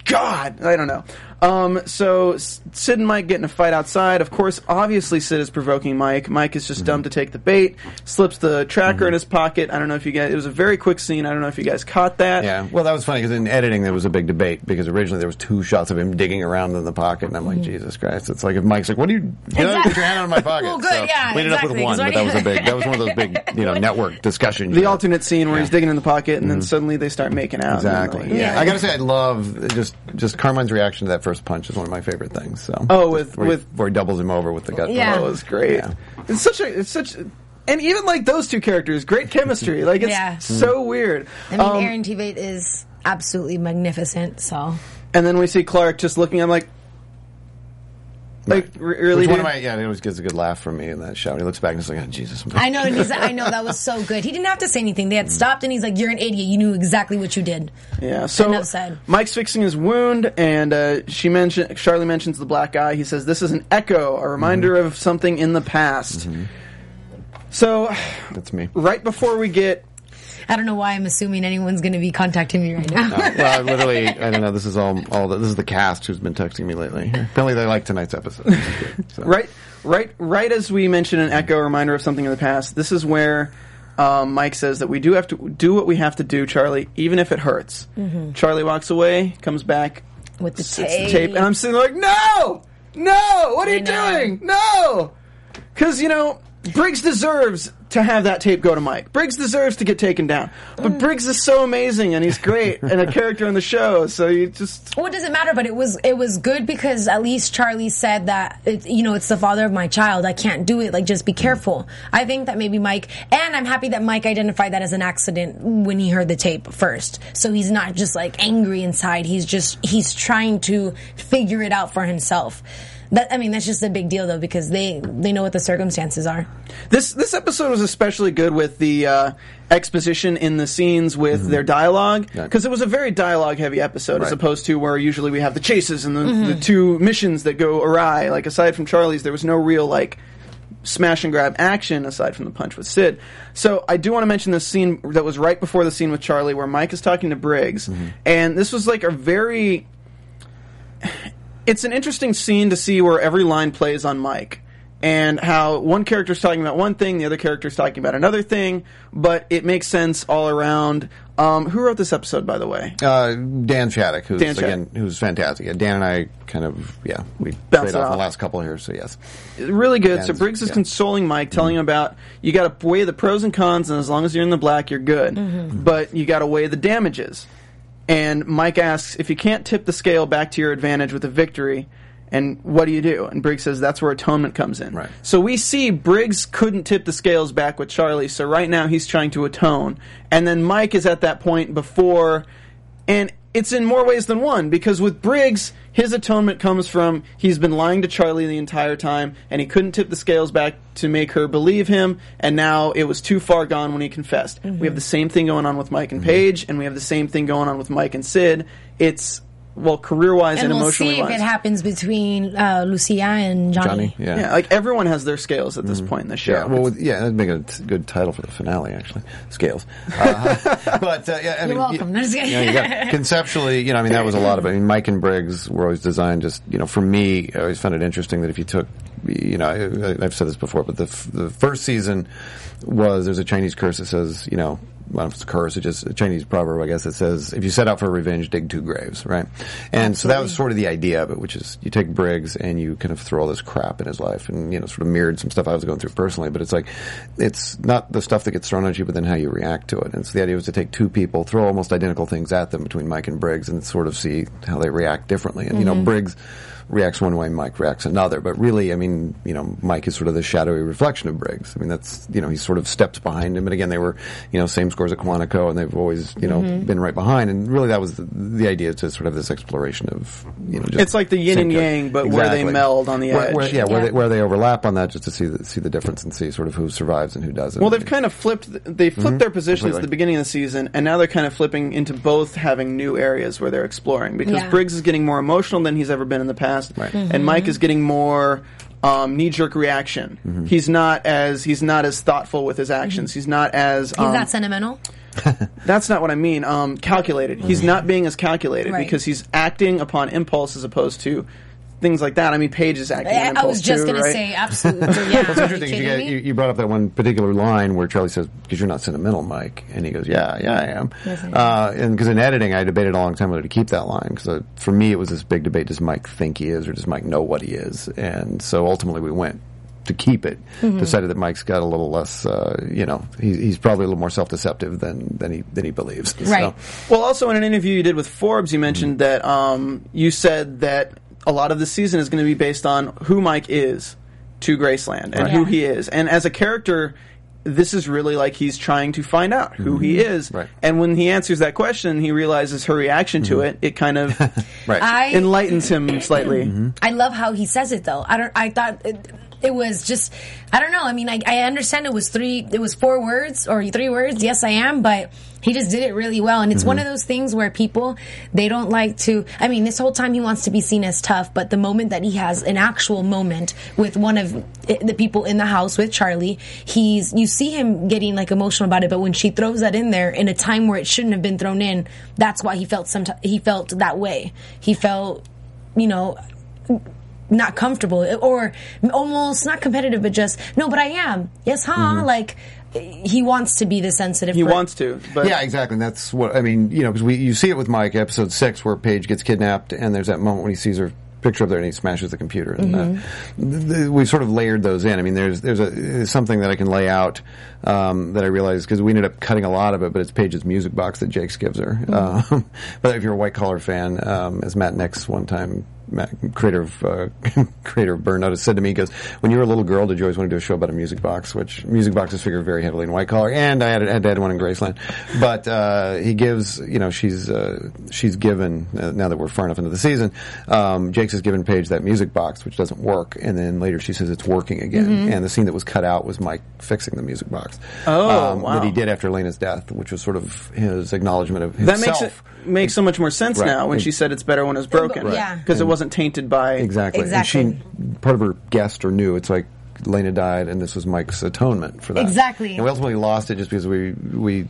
God, I don't know. Um, so Sid and Mike get in a fight outside. Of course, obviously Sid is provoking Mike. Mike is just mm-hmm. dumb to take the bait. Slips the tracker in mm-hmm. his pocket. I don't know if you guys. It was a very quick scene. I don't know if you guys caught that. Yeah, well, that was funny because in editing there was a big debate because originally there was two shots of him digging around in the pocket, and I'm like, mm-hmm. Jesus Christ! It's like if Mike's like, "What do you get out, put your hand out of my pocket?" Well, good, yeah, we ended up with one, but that was a big. That was one of those big, you know, network discussions. The alternate scene where he's digging in the pocket, and then suddenly they start making out. Exactly. And, Yeah. Yeah. I gotta say, I love just just Carmine's reaction to that first punch is one of my favorite things. So. Oh, with- where he, with- where he doubles him over with the gut. Yeah. Oh, it was great. Yeah. It's such a, it's such, and even like those two characters, great chemistry. Like it's Yeah. so weird. I mean, Um, Aaron Tveit is absolutely magnificent. So and then we see Clark just looking. I'm like, like r- really. Which one of my yeah, it always gets a good laugh from me in that shot. He looks back and he's like, oh, Jesus. I know, and he's, I know that was so good. He didn't have to say anything. They had stopped, and he's like, "You're an idiot. You knew exactly what you did." Yeah. So said. Mike's fixing his wound, and uh, she mentioned Charlie mentions the black eye. He says this is an echo, a reminder Mm-hmm. of something in the past. So, That's me. right before we get I don't know why I'm assuming anyone's going to be contacting me right now. well, I literally, I don't know. This is all, all. The, this is the cast who's been texting me lately. Apparently, they like tonight's episode. So. right, right, right as we mentioned an echo, reminder of something in the past. This is where um, Mike says that we do have to do what we have to do, Charlie, even if it hurts. Charlie walks away, comes back, With the sits tape. the tape, and I'm sitting there like, no, no, what are I you know. doing? No, because you know Briggs deserves to have that tape go to Mike. Briggs deserves to get taken down, but Briggs is so amazing and he's great and a character on the show. So you just Well, it doesn't matter, but it was it was good because at least Charlie said that it, you know it's the father of my child. I can't do it. Like, just be careful. I think that maybe Mike, and I'm happy that Mike identified that as an accident when he heard the tape first. So he's not just like angry inside. He's just he's trying to figure it out for himself. That I mean, that's just a big deal though because they they know what the circumstances are. This this episode was especially good with the uh, exposition in the scenes with mm-hmm. their dialogue because it was a very dialogue heavy episode as opposed to where usually we have the chases and the, the mm-hmm. two missions that go awry. Like aside from Charlie's, there was no real like smash and grab action aside from the punch with Sid. So I do want to mention this scene that was right before the scene with Charlie where Mike is talking to Briggs, mm-hmm. and this was like a very it's an interesting scene to see where every line plays on Mike and how one character's talking about one thing, the other character's talking about another thing, but it makes sense all around. Um, who wrote this episode, by the way? Uh, Dan Shattuck, who's Dan Shattuck. again, who's fantastic. Yeah, Dan and I kind of, yeah, we Bounced played it off off. the last couple here. So yes, Really good. so Briggs is yeah. consoling Mike, telling him about you got to weigh the pros and cons, and as long as you're in the black, you're good. But you got to weigh the damages. And Mike asks if you can't tip the scale back to your advantage with a victory, and what do you do? And Briggs says that's where atonement comes in. Right. So we see Briggs couldn't tip the scales back with Charlie, so right now he's trying to atone. And then Mike is at that point before, and it's in more ways than one, because with Briggs, his atonement comes from he's been lying to Charlie the entire time, and he couldn't tip the scales back to make her believe him, and now it was too far gone when he confessed. We mm-hmm. have the same thing going on with Mike and mm-hmm. Paige, and we have the same thing going on with Mike and Sid. It's well, career wise and, and we'll emotionally see if wise. it happens between uh, Lucia and Johnny. Johnny, yeah. Yeah, like everyone has their scales at this point in the show. Yeah, well, with- yeah, that'd make a t- good title for the finale, actually. Scales, uh, but uh, yeah, I You're mean, welcome. y- Just kidding. yeah, you got- conceptually, you know, I mean, that was a lot of. it. I mean, Mike and Briggs were always designed. Just you know, for me, I always found it interesting that if you took, you know, I, I've said this before, but the f- the first season was there's a Chinese curse that says, you know. I don't know if it's a curse, it's just a Chinese proverb, I guess, that says, if you set out for revenge, dig two graves, right? And so that was sort of the idea of it, which is you take Briggs and you kind of throw all this crap in his life and, you know, sort of mirrored some stuff I was going through personally, but it's like, it's not the stuff that gets thrown at you, but then how you react to it. And so the idea was to take two people, throw almost identical things at them between Mike and Briggs and sort of see how they react differently. And, you know, mm-hmm. Briggs reacts one way, Mike reacts another. But really, I mean, you know, Mike is sort of the shadowy reflection of Briggs. I mean, that's, you know, he sort of steps behind him. And again, they were, you know, same scores at Quantico and they've always, you know, mm-hmm. been right behind. And really that was the, the idea to sort of this exploration of, you know, just It's like the yin and yang, but where they meld on the Where- edge. where- yeah, where they, where they overlap on that just to see the, see the difference and see sort of who survives and who doesn't. Well, they've kind of flipped. They flipped mm-hmm. their positions at the beginning of the season, and now they're kind of flipping into both having new areas where they're exploring. Because Yeah. Briggs is getting more emotional than he's ever been in the past, Right. and Mike is getting more um, knee jerk reaction. Mm-hmm. He's not as he's not as thoughtful with his actions. He's not as He's um, that sentimental. That's not what I mean. Um, calculated. He's not being as calculated Right. because he's acting upon impulse as opposed to things like that. I mean, Paige is acting. on I, I was just too, gonna say absolutely. Yeah, It's interesting. you You, got, you, you brought up that one particular line where Charlie says, "Because you're not sentimental, Mike," and he goes, "Yeah, yeah, I am." Yes, I am. Uh, and because in editing, I debated a long time whether to keep that line because uh, for me, it was this big debate: Does Mike think he is, or does Mike know what he is? And so ultimately, we went to keep it. Mm-hmm. Decided that Mike's got a little less, uh, you know, he's, he's probably a little more self-deceptive than than he than he believes. Right. So, Well, also in an interview you did with Forbes, you mentioned that um, you said that a lot of the season is going to be based on who Mike is to Graceland and Right. who he is, and as a character. This is really like he's trying to find out who he mm-hmm. is, Right. and when he answers that question, he realizes her reaction to mm-hmm. it. It kind of right. Enlightens him slightly. Mm-hmm. I love how he says it though. I don't. I thought it, it was just. I don't know. I mean, I, I understand it was three. It was four words or three words. Yes, I am. But he just did it really well, and it's one mm-hmm. of those things where people they don't like to. I mean, this whole time he wants to be seen as tough, but the moment that he has an actual moment with one of the people in the house with Charlie, he's you see him getting like emotional about it. But when she throws that in there in a time where it shouldn't have been thrown in, that's why he felt some. He felt that way. He felt, you know not comfortable or almost not competitive, but just no. But I am. Yes, huh? Mm-hmm. Like he wants to be the sensitive. He per- wants to, but yeah, exactly. And that's what I mean. You know, because we you see it with Mike, episode six, where Paige gets kidnapped, and there's that moment when he sees her picture up there and he smashes the computer. And uh, th- th- we sort of layered those in. I mean, there's there's a there's something that I can lay out um, that I realized because we ended up cutting a lot of it, but it's Paige's music box that Jakes gives her. Um, but if you're a white collar fan, um, as Matt Nix one time. Matt, creator of uh, creator of Burn Notice has said to me, he goes, "When you were a little girl, did you always want to do a show about a music box?" Which music boxes figure very heavily in white collar, and I had, had to add one in Graceland. But uh, he gives, you know, she's uh, she's given uh, now that we're far enough into the season. Um, Jakes has given Paige that music box, which doesn't work, and then later she says it's working again. And the scene that was cut out was Mike fixing the music box. Oh, um, wow. that he did after Lena's death, which was sort of his acknowledgement of that makes it makes so much more sense Right. now when she said it's better when it's broken, Right. Yeah. because it wasn't tainted by Exactly. Exactly. And she, part of her guessed or knew, it's like Lena died and this was Mike's atonement for that. Exactly. And we ultimately lost it just because we, we,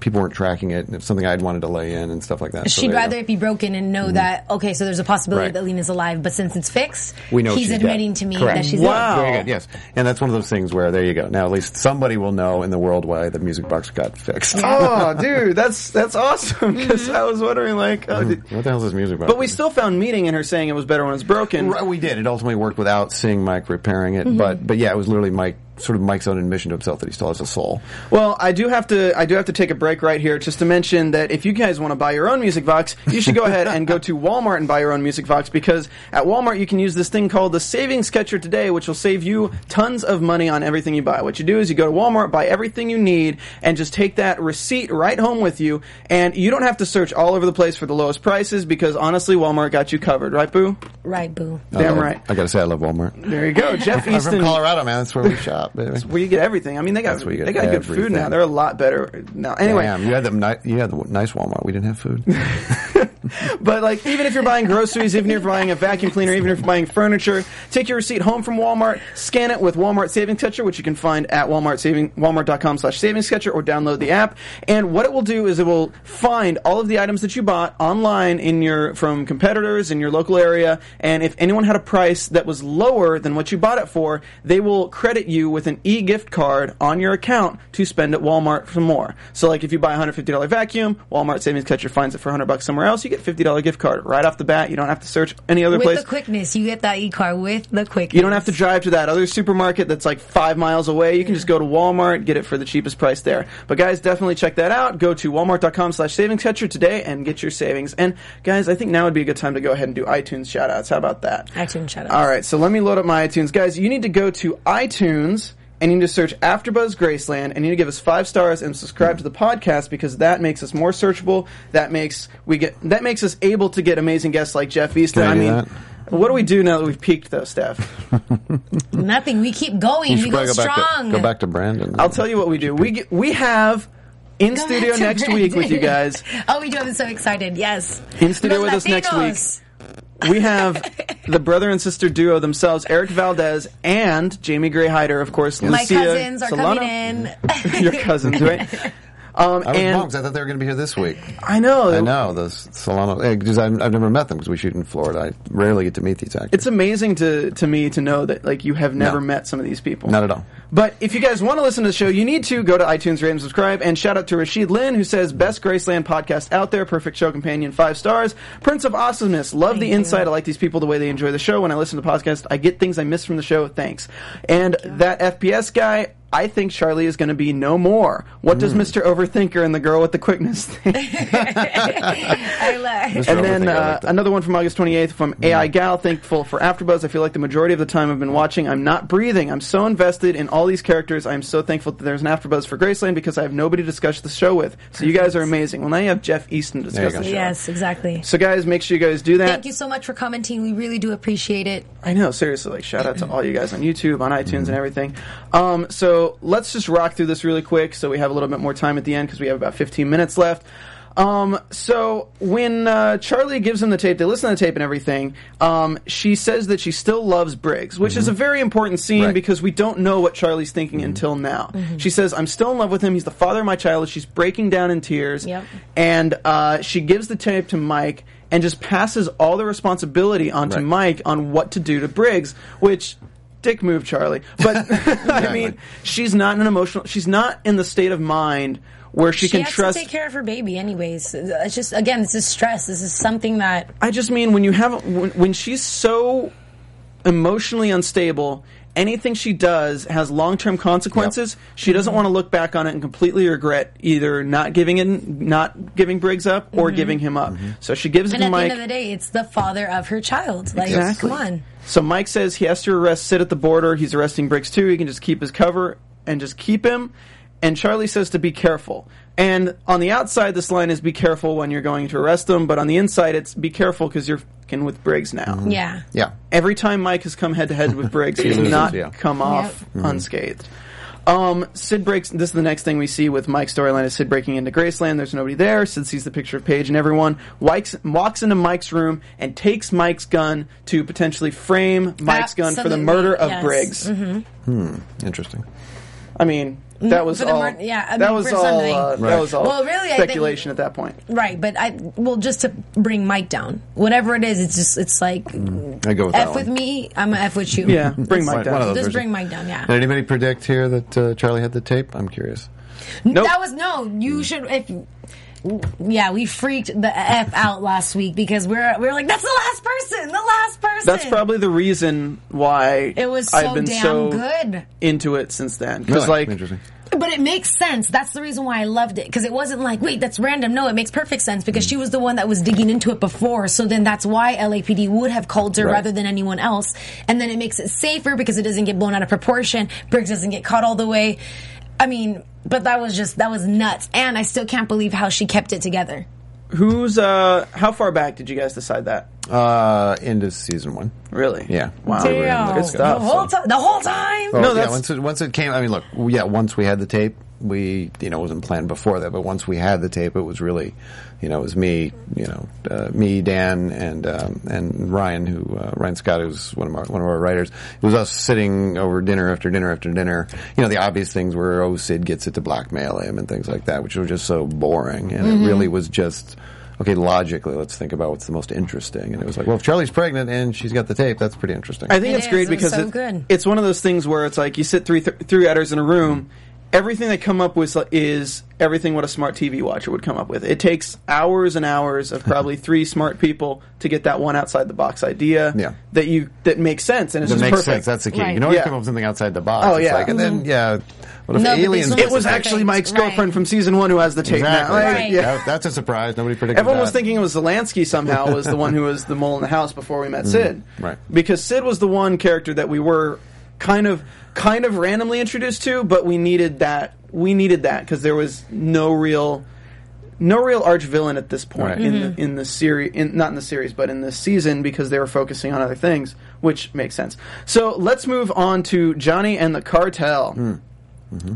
people weren't tracking it and it's something I'd wanted to lay in and stuff like that. She'd there you rather go. it be broken and know mm-hmm. that okay, so there's a possibility Right. that Lena's alive, but since it's fixed, we know he's she's admitting dead. to me Correct. that she's Wow. dead. Very good, yes. And that's one of those things where, there you go. Now at least somebody will know in the world why the music box got fixed. Oh, dude, that's that's awesome because mm-hmm. I was wondering like, oh, mm-hmm. did- What the hell is this music box? but we still found meaning in her saying it was better when it's broken. Right, we did. It ultimately worked without seeing Mike repairing it, Mm-hmm. but but yeah, it was literally Mike, sort of Mike's own admission to himself that he still has a soul. Well, I do have to I do have to take a break right here just to mention that if you guys want to buy your own music box, you should go ahead and go to Walmart and buy your own music box because at Walmart you can use this thing called the Savings Catcher today, which will save you tons of money on everything you buy. What you do is you go to Walmart, buy everything you need, and just take that receipt right home with you, and you don't have to search all over the place for the lowest prices because honestly, Walmart got you covered, right, Boo? Right, boo. Damn I love- right. I gotta say, I love Walmart. There you go, Jeff Eastin. I'm from Colorado, man. That's where we shop, baby. Where you get everything. I mean, they got That's where you get they got good food now. They're a lot better now. Anyway, Damn, you had the ni- you had the nice Walmart. We didn't have food. but like, even if you're buying groceries, even if you're buying a vacuum cleaner, even if you're buying furniture, take your receipt home from Walmart, scan it with Walmart Savings Catcher, which you can find at Walmart saving, walmart.com slash savings catcher or download the app. And what it will do is it will find all of the items that you bought online in your, from competitors in your local area. And if anyone had a price that was lower than what you bought it for, they will credit you with an e-gift card on your account to spend at Walmart for more. So like if you buy a $150 vacuum, Walmart Savings Catcher finds it for 100 bucks somewhere else, you get $50 gift card right off the bat. You don't have to search any other with place. With the quickness, you get that e card with the quickness. You don't have to drive to that other supermarket that's like five miles away. You can just go to Walmart, get it for the cheapest price there. But guys, definitely check that out. Go to walmart.com slash savings catcher today and get your savings. And guys, I think now would be a good time to go ahead and do iTunes shout outs. How about that? iTunes shout-outs. All right, so let me load up my iTunes. Guys, you need to go to iTunes and you need to search AfterBuzz Graceland, and you need to give us five stars and subscribe to the podcast because that makes us more searchable. That makes we get that makes us able to get amazing guests like Jeff Eastin. Can I I do mean, that? what do we do now that we've peaked, though, Steph? Nothing. We keep going. We should go probably go back, strong. to, go back to Brandon. I'll tell you what we do. We get, we have in Go studio back to next week with you guys. oh, we do. I'm so excited. Yes. In studio Los with us next week. We have the brother and sister duo themselves, Eric Valdez and Jamie Gray Hyder, of course. My cousins are Solano. coming in. Your cousins, right? Um, I was and bummed 'cause I thought they were going to be here this week. I know. I know those Solano because I've, I've never met them because we shoot in Florida. I rarely get to meet these actors. It's amazing to to me to know that like you have never No. met some of these people. Not at all. But if you guys want to listen to the show, you need to go to iTunes, rate, and subscribe. And shout out to Rashid Lin, who says best Graceland podcast out there, perfect show companion, five stars. Prince of Awesomeness, love Thank the you. insight. I like these people the way they enjoy the show. When I listen to the podcast, I get things I miss from the show. Thanks. And that FPS guy. I think Charlie is going to be no more. What does Mr. Overthinker and the girl with the quickness think? I love. And then uh, like another one from August 28th from AI Gal. Thankful for AfterBuzz. I feel like the majority of the time I've been watching, I'm not breathing. I'm so invested in all these characters. I'm so thankful that there's an AfterBuzz for Graceland because I have nobody to discuss the show with. So you guys are amazing. Well, now you have Jeff Eastin to There discuss the show. Yes, exactly. So guys, make sure you guys do that. Thank you so much for commenting. We really do appreciate it. I know, seriously. Like, shout out to all you guys on YouTube, on iTunes, and everything. Um, so let's just rock through this really quick, so we have a little bit more time at the end because we have about 15 minutes left. Um, so when uh, Charlie gives him the tape, they listen to the tape and everything. Um, she says that she still loves Briggs, which is a very important scene Right. because we don't know what Charlie's thinking until now. She says, "I'm still in love with him. He's the father of my child." She's breaking down in tears, Yep. and uh, she gives the tape to Mike and just passes all the responsibility onto Right. Mike on what to do to Briggs, which dick move, Charlie. But I mean, she's not in an emotional. She's not in the state of mind where she, She, can has trust. to take care of her baby, anyways. It's just again, this is stress. This is something that I just mean when you have when, when she's so emotionally unstable. Anything she does has long-term consequences. She doesn't want to look back on it and completely regret either not giving in, not giving Briggs up, or giving him up. So she gives it Mm-hmm. And at Mike. the end of the day, it's the father of her child. Like, Exactly. come on. So Mike says he has to arrest Sid at the border. He's arresting Briggs too. He can just keep his cover and just keep him. And Charlie says to be careful. And on the outside, this line is be careful when you're going to arrest them. But on the inside, it's be careful because you're fucking with Briggs now. Mm-hmm. Yeah. yeah. Every time Mike has come head to head with Briggs, he's loses, not yeah. come off mm-hmm. unscathed. Um, Sid breaks. This is the next thing we see with Mike's storyline: is Sid breaking into Graceland. There's nobody there. Sid sees the picture of Paige and everyone. Walks, walks into Mike's room and takes Mike's gun to potentially frame Mike's gun for the murder of yes. Briggs. Mm-hmm. Hmm. Interesting. I mean, that was the all. mur- yeah, I that mean, was for all. something. Uh, That was all. Well, really, I think- speculation at that point. Right, but I well just to bring Mike down. Whatever it is, it's just it's like I go with that F with me, I'm a F with you. Yeah, bring Mike down. one Just versions. bring Mike down, yeah. Did anybody predict here that uh, Charlie had the tape? I'm curious. Nope. That was no. You should. If yeah, we freaked the f out last week because we're we're like that's the last person, the last person. That's probably the reason why it was so I've been damn so good. into it since then. Because Really? like interesting. But it makes sense. That's the reason why I loved it because it wasn't like, wait, that's random. No, it makes perfect sense because mm. she was the one that was digging into it before. So then that's why LAPD would have called her Right. rather than anyone else. And then it makes it safer because it doesn't get blown out of proportion. Briggs doesn't get caught all the way. I mean, but that was just that was nuts. And I still can't believe how she kept it together. Who's uh how far back did you guys decide that? Uh, into season one. Really? Yeah. Wow. Damn. Good stuff. The whole time. The whole time. Oh, No, yeah, that's- once it, once it came. I mean, look, yeah. Once we had the tape, we, you know, it wasn't planned before that, but once we had the tape, it was really, you know, it was me, you know, uh, me, Dan, and um, and Ryan, who uh, Ryan Scott, who's one of our one of our writers. It was us sitting over dinner after dinner after dinner. You know, the obvious things were, oh, Sid gets it to blackmail him and things like that, which were just so boring, and it really was just. Okay, logically, let's think about what's the most interesting. And it was like, well, if Charlie's pregnant and she's got the tape, that's pretty interesting. I think It it's is. great because so it- it's one of those things where it's like you sit three th- three editors in a room. Everything they come up with is everything what a smart TV watcher would come up with. It takes hours and hours of probably three smart people to get that one outside the box idea Yeah. that you that makes sense and it's That just makes perfect. sense. That's the key. Right. You know, always Yeah. come up with something outside the box. Oh, It's yeah. like- and then yeah, what if No, aliens? it was perfect. actually Mike's Right. girlfriend from season one who has the tape exactly. now. Like, Right. yeah. That- that's a surprise. Nobody predicted. Everyone that. was thinking it was Zelensky somehow was the one who was the mole in the house before we met mm-hmm. Sid. right. Because Sid was the one character that we were kind of kind of randomly introduced to, but we needed that we needed that because there was no real no real arch villain at this point Right. in Mm-hmm. the in the series in, not in the series but in the season because they were focusing on other things, which makes sense. So let's move on to Johnny and the Cartel.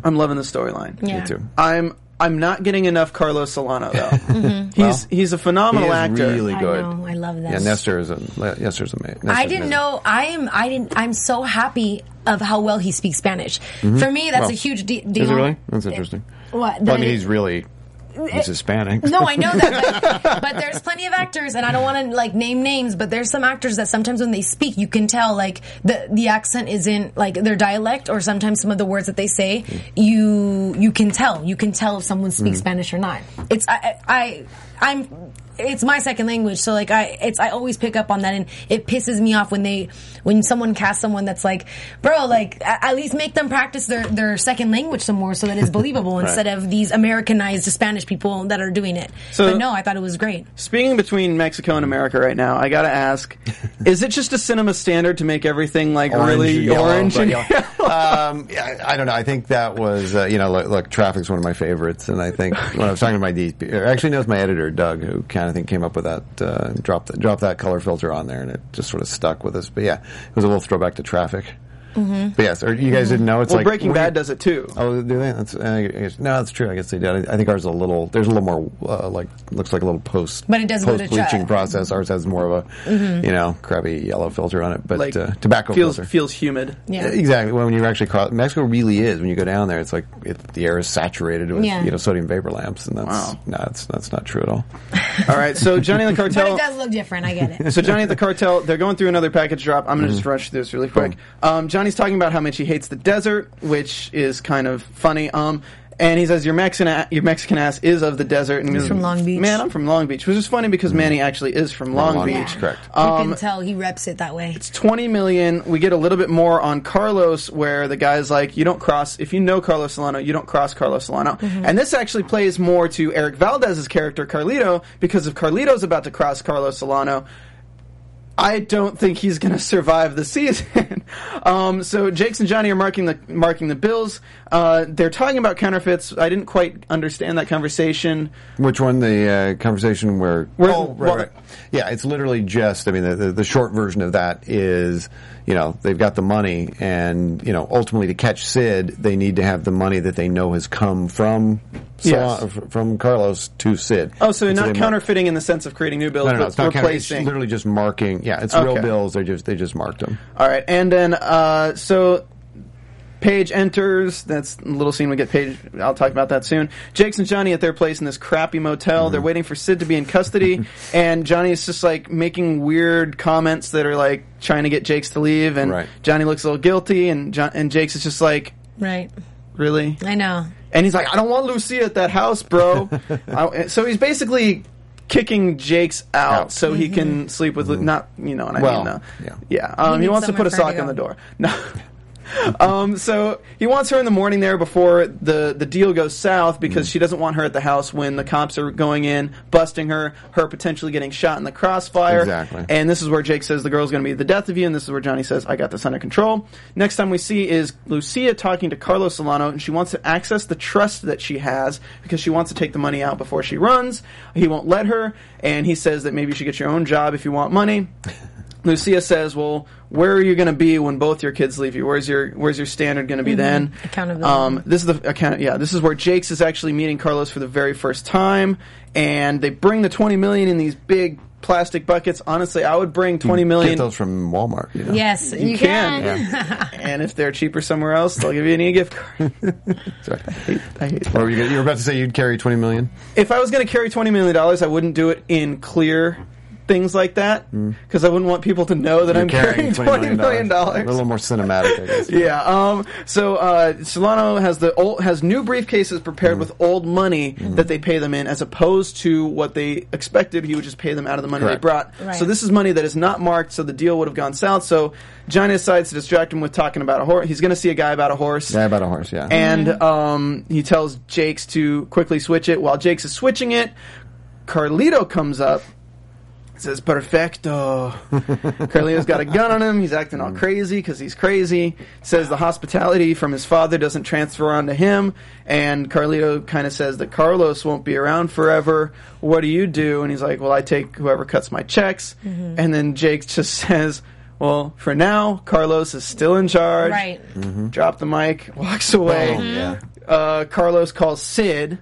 I'm loving the storyline. Yeah. Me too. I'm I'm not getting enough Carlos Solano though. He's mm-hmm. he's a phenomenal He is actor. really I good. know. I love that. Yeah, Nestor is a Nestor's amazing. I didn't know. I am. I didn't. I'm so happy of how well he speaks Spanish. Mm-hmm. For me, that's Well, a huge de- deal. Is it really? That's interesting. What? Well, I mean, he's really he's Hispanic. No, I know that, but, but there's plenty of actors, and I don't want to like name names, but there's some actors that sometimes when they speak, you can tell like the the accent isn't like their dialect, or sometimes some of the words that they say, you you can tell, you can tell if someone speaks hmm. Spanish or not. It's I, I I'm. It's my second language, so like I, it's I always pick up on that, and it pisses me off when they, when someone casts someone that's like, bro, like at least make them practice their their second language some more, so that it's believable instead of these Americanized Spanish people that are doing it. So- but no, I thought it was great. Speaking between Mexico and America right now, I gotta ask: Is it just a cinema standard to make everything like really yellow, orange and yellow. um, yeah, I I don't know. I think that was uh, you know, look, look, traffic's one of my favorites, and I think when I was talking to my DP, or actually, knows my editor Doug, who kind of think came up with that, uh, dropped dropped that color filter on there, and it just sort of stuck with us. But yeah, it was a little throwback to traffic. But yes, or you guys didn't know it's Well, like Breaking Bad does it too. Oh, do they? That's I guess, no, that's true. I guess they did. I, I think ours is a little. There's a little more uh, like looks like a little post. But it does go post bleaching process. Ours has more of a you know crabby yellow filter on it, but Like uh, tobacco feels filter. feels humid. Yeah. Exactly. When you actually cross Mexico, really is when you go down there. It's like it, the air is saturated with Yeah. you know sodium vapor lamps, and that's Wow. no, that's that's not true at all. All right, so Johnny and the But Cartel. it does look different. I get it. So Johnny at the cartel, they're going through another package drop. I'm going to just rush through this really quick. Um, Johnny's talking about how much he hates the desert, which is kind of funny. Um, and he says your Mexican a- your Mexican ass is of the desert. And He's from Long Beach. Man, I'm from Long Beach, which is funny because Manny actually is from Long, Long Beach. Beach, correct. you Um, can tell he reps it that way. It's 20 million. We get a little bit more on Carlos, where the guy's like, you don't cross, if you know Carlos Solano, you don't cross Carlos Solano. And this actually plays more to Eric Valdez's character, Carlito, because if Carlito's about to cross Carlos Solano, I don't think he's going to survive the season. Um, so Jakes and Johnny are marking the marking the bills. Uh, they're talking about counterfeits. I didn't quite understand that conversation. Which one? The uh, conversation where? Where- oh, right, well- right. Yeah, it's literally just. I mean, the, the the short version of that is, you know, they've got the money, and you know, ultimately to catch Sid, they need to have the money that they know has come from Yes. Sol- from Carlos to Sid. Oh, so And not they mar- counterfeiting in the sense of creating new bills, No, no, no, but it's not counter- replacing. It's literally just marking. Yeah, it's real bills. They just they just marked them. All right, and then uh, so Paige enters. That's a little scene we get Paige. I'll talk about that soon. Jakes and Johnny at their place in this crappy motel. Mm-hmm. They're waiting for Sid to be in custody, and Johnny is just like making weird comments that are like trying to get Jakes to leave, and Right. Johnny looks a little guilty, and John, and Jakes is just like, Right. really? I know. And he's like, I don't want Lucia at that house, bro. I, so he's basically kicking Jakes out Out. so he can sleep with Lu- not you know what I Well, mean. No. yeah. yeah. Um, he, needs wants to put a sock for her to on the door. No. um, so he wants her in the morning there before the the deal goes south because Mm. she doesn't want her at the house when the cops are going in, busting her, her potentially getting shot in the crossfire. Exactly. And this is where Jake says the girl's going to be the death of you, and this is where Johnny says, I got this under control. Next time we see is Lucia talking to Carlos Solano, and she wants to access the trust that she has because she wants to take the money out before she runs. He won't let her, and he says that maybe you should get your own job if you want money. Lucia says, "Well, where are you going to be when both your kids leave you? Where's your Where's your standard going to be then?" Accountability. Um, this is the account. Yeah, this is where Jakes is actually meeting Carlos for the very first time, and they bring the twenty million in these big plastic buckets. Honestly, I would bring twenty million. Get those from Walmart. You know? Yes, you, You can, can. and if they're cheaper somewhere else, they'll give you an e-gift card. Sorry. I hate, I hate What that. were you, you were about to say you'd carry twenty million. If I was going to carry twenty million dollars, I wouldn't do it in clear things like that because I wouldn't want people to know that I'm carrying twenty million dollars. A little more cinematic, I guess. Yeah. Um. So uh, Solano has the old has new briefcases prepared with old money that they pay them in, as opposed to what they expected. He would just pay them out of the money Correct. they brought. Right. So this is money that is not marked. So the deal would have gone south. So Johnny decides to distract him with talking about a horse. He's going to see a guy about a horse. Yeah, about a horse. Yeah. And um, he tells Jakes to quickly switch it. While Jakes is switching it, Carlito comes up. Says perfecto. Carlito's got a gun on him. He's acting all mm. crazy because he's crazy. Says the hospitality from his father doesn't transfer on to him. And Carlito kind of says that Carlos won't be around forever. What do you do? And he's like, well, I take whoever cuts my checks. Mm-hmm. And then Jake just says, well, for now, Carlos is still in charge. Right. Mm-hmm. Drop the mic, walks away. Yeah. Uh, Carlos calls Sid.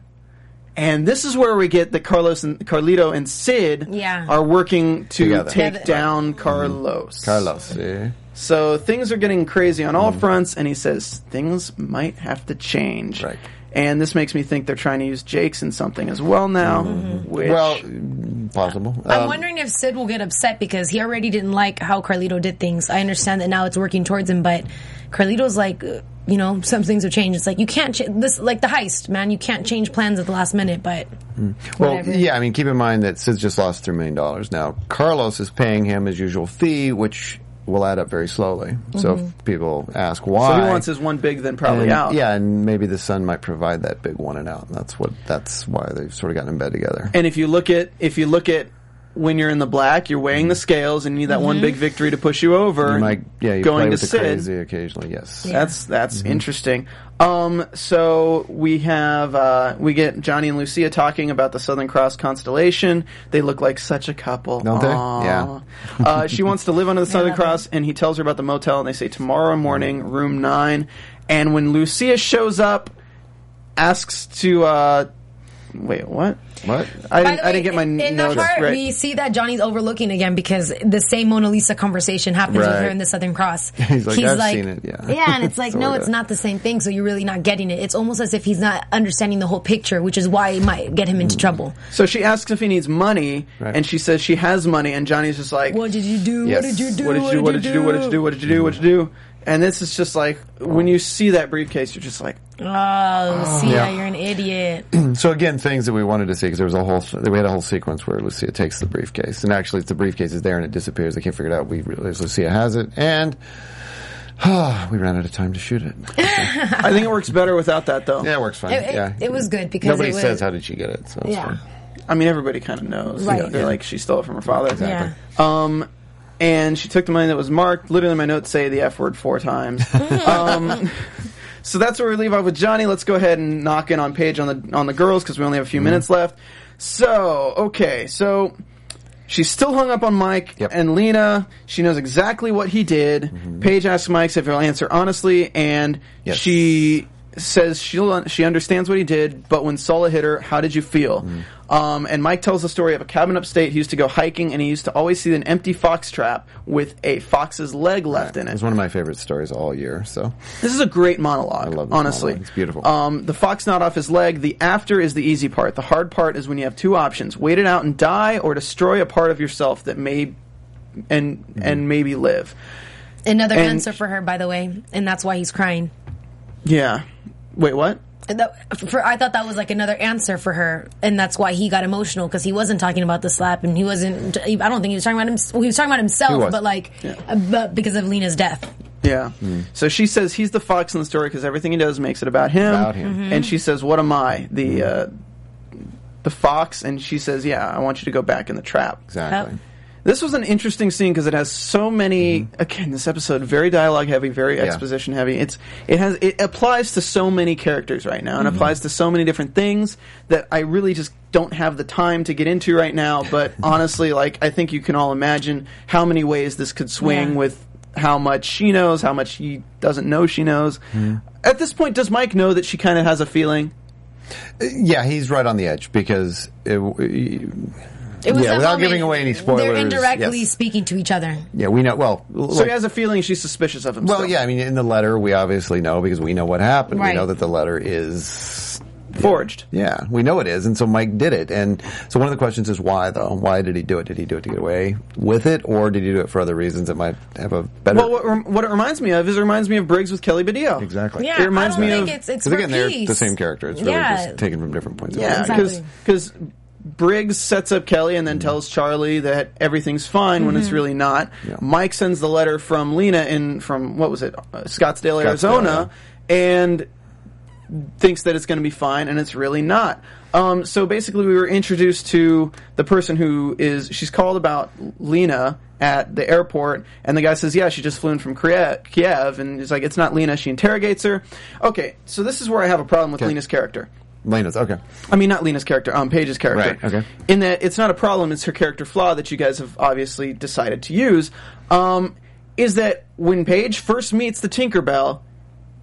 And this is where we get that Carlos and Carlito and Sid Yeah. are working to Together. take Together. down Carlos. Carlos. Yeah. So things are getting crazy on all fronts, and he says things might have to change. Right. And this makes me think they're trying to use Jakes in something as well now. Which, Well, mm, possible. I'm Um, wondering if Sid will get upset because he already didn't like how Carlito did things. I understand that now it's working towards him, but Carlito's like, you know, some things have changed. It's like you can't ch- this like the heist, man. You can't change plans at the last minute. But hmm. Well, whatever. yeah, I mean, keep in mind that Sid's just lost $3 million. Now, Carlos is paying him his usual fee, which will add up very slowly. So if mm-hmm. people ask why. so he wants his one big, then probably and- out. Yeah, and maybe the son might provide that big one and out. And that's what, that's why they've sort of gotten in bed together. And if you look at if you look at when you're in the black, you're weighing the scales and you need that Mm-hmm. one big victory to push you over. You might, yeah, you going play to with the Sid. crazy occasionally, yes. That's that's interesting. Um, so we have uh, we get Johnny and Lucia talking about the Southern Cross constellation. They look like such a couple, Don't they? Aw. Yeah. uh, she wants to live under the Southern love. Cross, and he tells her about the motel, and they say tomorrow morning, room nine. And when Lucia shows up, asks to uh, wait, what? What? I didn't, the I didn't get my in, in notes that part, right. we see that Johnny's overlooking again because the same Mona Lisa conversation happens with her in the Southern Cross. He's like, "I've seen it," yeah. yeah, and it's like, no, it's not the same thing. So you're really not getting it. It's almost as if he's not understanding the whole picture, which is why it might get him into Mm. trouble. So she asks if he needs money, Right. and she says she has money, and Johnny's just like, What did you do? Yes. What did you do? what did you do? What did you do? What did you do? What did you do? What did you do? And this is just like when you see that briefcase, you're just like, Oh, Lucia, Yeah. you're an idiot. So again, things that we wanted to see because there was a whole we had a whole sequence where Lucia takes the briefcase, and actually the briefcase is there and it disappears. They can't figure it out. We realize Lucia has it, and we ran out of time to shoot it. I think it works better without that though. Yeah, it works fine. It- it- yeah, it was good because nobody it was- says how did she get it. So it's Yeah. fine. I mean, everybody kind of knows. Right. They're Yeah. like, she stole it from her father. Yeah. Um, and she took the money that was marked. Literally, my notes say the F word four times. um, so that's where we leave off with Johnny. Let's go ahead and knock in on Paige on the on the girls because we only have a few minutes left. So okay, so she's still hung up on Mike Yep. and Lena. She knows exactly what he did. Paige asks Mike if he'll answer honestly, and Yes. she says she'll she understands what he did, but when Sola hit her, how did you feel? Um, and Mike tells the story of a cabin upstate. He used to go hiking, and he used to always see an empty fox trap with a fox's leg left in it. It's one of my favorite stories all year. So This is a great monologue. I love this honestly, monologue. It's beautiful. Um, the fox not off his leg. The after is the easy part. The hard part is when you have two options: wait it out and die, or destroy a part of yourself that may and Mm-hmm. and maybe live. Another And- answer for her, by the way, and that's why he's crying. Yeah. Wait, what? And that- for, I thought that was like another answer for her, and that's why he got emotional because he wasn't talking about the slap, and he wasn't. I don't think he was talking about him. Well, he was talking about himself, but like, uh, but because of Lena's death. Yeah. So she says he's the fox in the story because everything he does makes it about him. About him. Mhm. And she says, "What am I? The uh, the fox?" And she says, "Yeah, I want you to go back in the trap." exactly. Yep. This was an interesting scene because it has so many. Mm-hmm. Again, this episode very dialogue heavy, very Yeah. exposition heavy. It's it has it applies to so many characters right now, and mm-hmm. applies to so many different things that I really just don't have the time to get into right now, but honestly, like I think you can all imagine how many ways this could swing Yeah. with how much she knows, how much he doesn't know she knows. Mm-hmm. At this point, does Mike know that she kind of has a feeling? Uh, yeah, he's right on the edge because it, It was Yeah, without moment- giving away any spoilers. They're indirectly yes. speaking to each other. yeah, we know. Well, So look, he has a feeling she's suspicious of him. well, still. yeah. I mean, in the letter, we obviously know because we know what happened. Right. We know that the letter is forged. Yeah, we know it is, and so Mike did it. And so one of the questions is why, though? Why did he do it? Did he do it to get away with it, or did he do it for other reasons that might have a better? Well, what, what it reminds me of is it reminds me of Briggs with Kelly Badillo. exactly. Yeah, It reminds I don't me think of- it's it's Because for again, they're the same character. It's really yeah. just taken from different points of Yeah, view. because Exactly. Briggs sets up Kelly and then tells Charlie that everything's fine when Mm-hmm. it's really not. Yeah. Mike sends the letter from Lena in from what was it, uh, Scottsdale, Arizona, and thinks that it's going to be fine, and it's really not. Um, so basically, we were introduced to the person who is she's called about Lena at the airport, and the guy says, "Yeah, she just flew in from Kiev," Kiev and he's like, "It's not Lena." She interrogates her. Okay, so this is where I have a problem with Okay. Lena's character. Lena's okay. I mean, not Lena's character, um, Paige's character. Right, okay. In that it's not a problem; it's her character flaw that you guys have obviously decided to use. Um, is that when Paige first meets the Tinkerbell,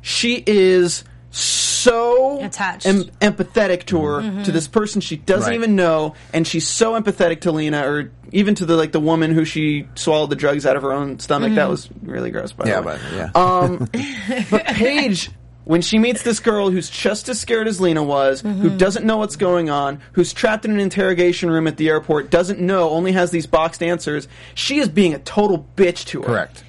she is so Attached. em- empathetic to her to this person she doesn't Right. even know, and she's so empathetic to Lena, or even to the like the woman who she swallowed the drugs out of her own stomach. That was really gross. By Yeah, the way. but yeah. Um, but Paige, when she meets this girl who's just as scared as Lena was, who mm-hmm. doesn't know what's going on, who's trapped in an interrogation room at the airport, doesn't know, only has these boxed answers, she is being a total bitch to her. Correct.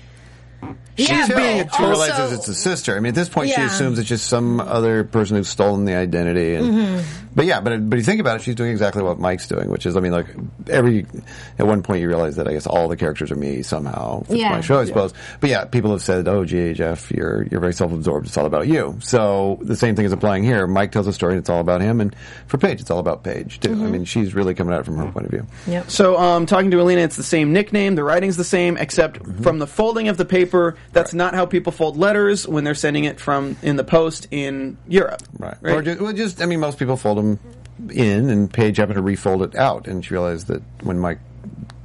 Yeah, She's but being she realizes it's a sister. I mean, at this point, she assumes it's just some other person who's stolen the identity. And, Mm-hmm. But yeah, but but you think about it, she's doing exactly what Mike's doing, which is, I mean, like every at one point you realize that I guess all the characters are me somehow. It's Yeah. my show, I suppose. But yeah, people have said, "Oh, gee, Jeff, you're you're very self-absorbed. It's all about you." So the same thing is applying here. Mike tells a story, and it's all about him. And for Paige, it's all about Paige too. Mm-hmm. I mean, she's really coming at it from her point of view. Yep. So, um, talking to Alina, it's the same nickname. The writing's the same, except Mm-hmm. from the folding of the paper. That's not how people fold letters when they're sending it from in the post in Europe. Right. right? Or just, well, just, I mean, most people fold them in, and Paige happened to refold it out, and she realized that when Mike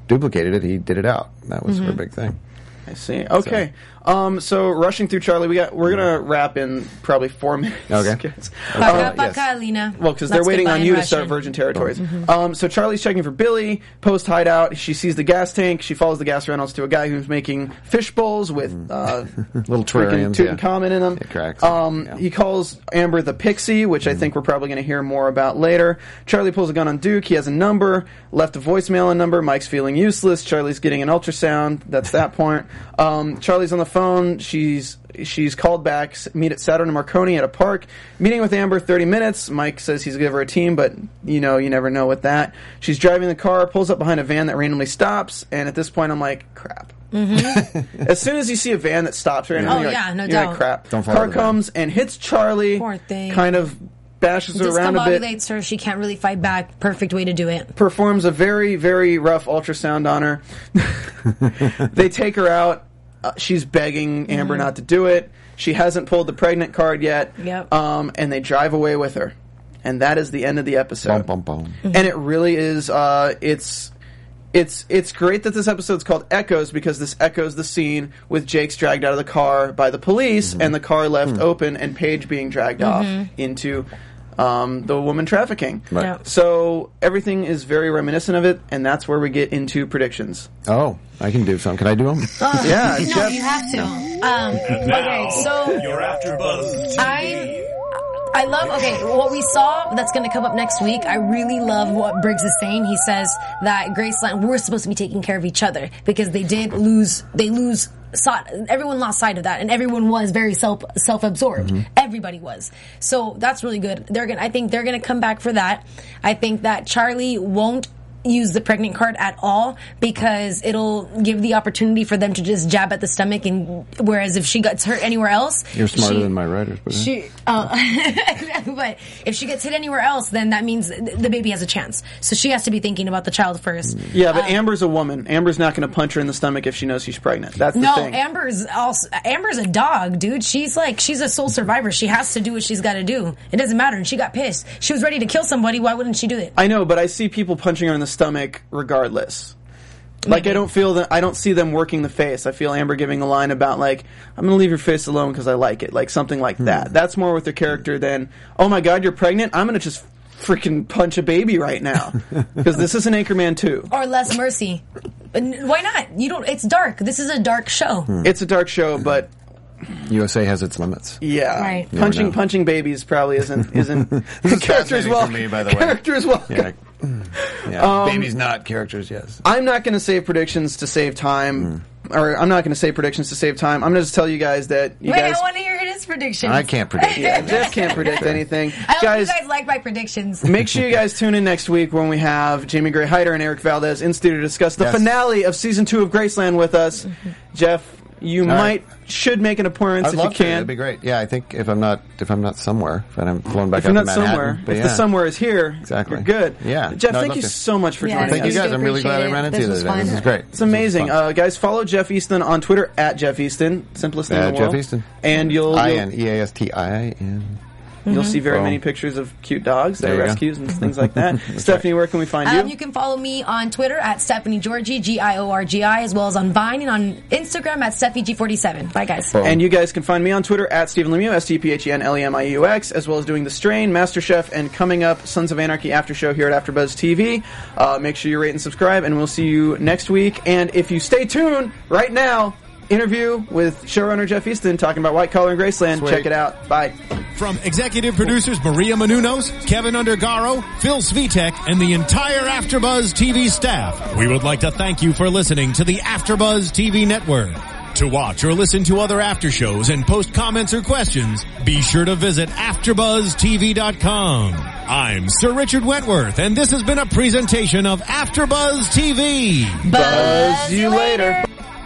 duplicated it, he did it out. That was her mm-hmm. big thing. I see. Okay. Um, so rushing through Charlie, we got we're gonna wrap in probably four minutes. Okay. guys. Paka, Uh, yes. Well, because they're That's waiting goodbye on in you to start Virgin Territories. Um, so Charlie's checking for Billy. Post hideout. She sees the gas tank. She follows the gas Reynolds to a guy who's making fish bowls with uh, Little freaking terrariums, yeah. Tutankhamun in them. It cracks. Um, Yeah. He calls Amber the Pixie, which I think we're probably going to hear more about later. Charlie pulls a gun on Duke. He has a number. Left a voicemail on number. Mike's feeling useless. Charlie's getting an ultrasound. That's that point. Um, Charlie's on the phone. She's she's called back. Meet at Saturn and Marconi at a park. Meeting with Amber, thirty minutes. Mike says he's give her a team, but you know you never know with that. She's driving the car, pulls up behind a van that randomly stops, and at this point I'm like, crap. Mm-hmm. as soon as you see a van that stops randomly, Oh, you're yeah, like, no you're like, doubt. crap. Don't follow car the van. comes and hits Charlie. Poor thing. Kind of bashes her around a bit. Discombobulates her. She can't really fight back. Perfect way to do it. Performs a very very rough ultrasound on her. they take her out. Uh, she's begging Amber not to do it. She hasn't pulled the pregnant card yet. Yep. Um, and they drive away with her, and that is the end of the episode. Bum, bum, bum. and it really is. Uh, it's it's it's great that this episode's called Echoes because this echoes the scene with Jakes dragged out of the car by the police and the car left open and Paige being dragged off into um, the woman trafficking. Right. Yeah. So everything is very reminiscent of it, and that's where we get into predictions. Oh, I can do some. Can I do them? yeah, No, Jeff- you have to. Um, okay, so You're after Buzz. I I love okay, what we saw that's gonna come up next week, I really love what Briggs is saying. He says that Graceland we're supposed to be taking care of each other because they did lose they lose saw, everyone lost sight of that and everyone was very self self absorbed. Mm-hmm. Everybody was. So that's really good. They're gonna I think they're gonna come back for that. I think that Charlie won't use the pregnant card at all because it'll give the opportunity for them to just jab at the stomach and whereas if she gets hurt anywhere else You're smarter she- than my writers, but she uh, but if she gets hit anywhere else then that means the baby has a chance so she has to be thinking about the child first Yeah, but Amber's a woman. Amber's not going to punch her in the stomach if she knows she's pregnant. That's the no, thing. Amber's also Amber's a dog, dude. She's like she's a sole survivor. She has to do what she's got to do. It doesn't matter. And she got pissed. She was ready to kill somebody. Why wouldn't she do it? I know, but I see people punching her in the stomach regardless. Like I mm-hmm. don't feel that I don't see them working the face. I feel Amber giving a line about like I'm going to leave your face alone because I like it, like something like that. Hmm. That's more with the character than oh my god you're pregnant. I'm going to just freaking punch a baby right now because this is an Anchorman too. Or less mercy. And Why not? You don't. It's dark. This is a dark show. Hmm. It's a dark show, but USA has its limits. yeah, Right. Never punching know. punching babies probably isn't isn't This is character as fascinating well. for me, by the way. Character as well. Yeah, yeah. Um, babies not characters. Yes. I'm not going to save predictions to save time, mm. or I'm not going to say predictions to save time. I'm going to just tell you guys that you Wait, guys. I want to hear his predictions. I can't predict. yeah, Jeff can't predict anything. I hope guys, you guys like my predictions. make sure you guys tune in next week when we have Jamie Gray Hyder and Eric Valdez in studio to discuss the Yes. finale of season two of Graceland with us. Mm-hmm. Jeff, you right. might should make an appearance I'd if love you to. can. That'd be great. Yeah, I think if I'm not if I'm not somewhere, if I'm flown back if you're not to Manhattan. somewhere, But if yeah. the somewhere is here, Exactly. you're good. Yeah. Jeff, No, thank you to. so much for Yeah, joining Thank us. you guys. I'm really glad I ran into This you was today. fun. This is great. It's amazing. Uh, guys, follow Jeff Eastin on Twitter at Jeff Eastin, simplest thing in Uh, the Jeff. Eastin. And you'll, I you'll, N E A S T I N. you'll see very Boom. many pictures of cute dogs, their There you go. rescues, and things like that. Stephanie, where can we find Um, you? you can follow me on Twitter at Stephanie Giorgi, G I O R G I, as well as on Vine and on Instagram at SteffiG47. Bye, guys. Boom. And you guys can find me on Twitter at Stephen Lemieux, S T P H E N L E M I U X, as well as doing The Strain, MasterChef, and coming up Sons of Anarchy After Show here at AfterBuzz TV. Uh, make sure you rate and subscribe, and we'll see you next week. And if you stay tuned right now, interview with showrunner Jeff Eastin talking about White Collar and Graceland. Sweet. Check it out. Bye. From executive producers Maria Menounos, Kevin Undergaro, Phil Svitek, and the entire Afterbuzz TV staff, we would like to thank you for listening to the Afterbuzz TV network. To watch or listen to other after shows and post comments or questions, be sure to visit AfterBuzzTV.com. I'm Sir Richard Wentworth, and this has been a presentation of Afterbuzz TV. Buzz you later.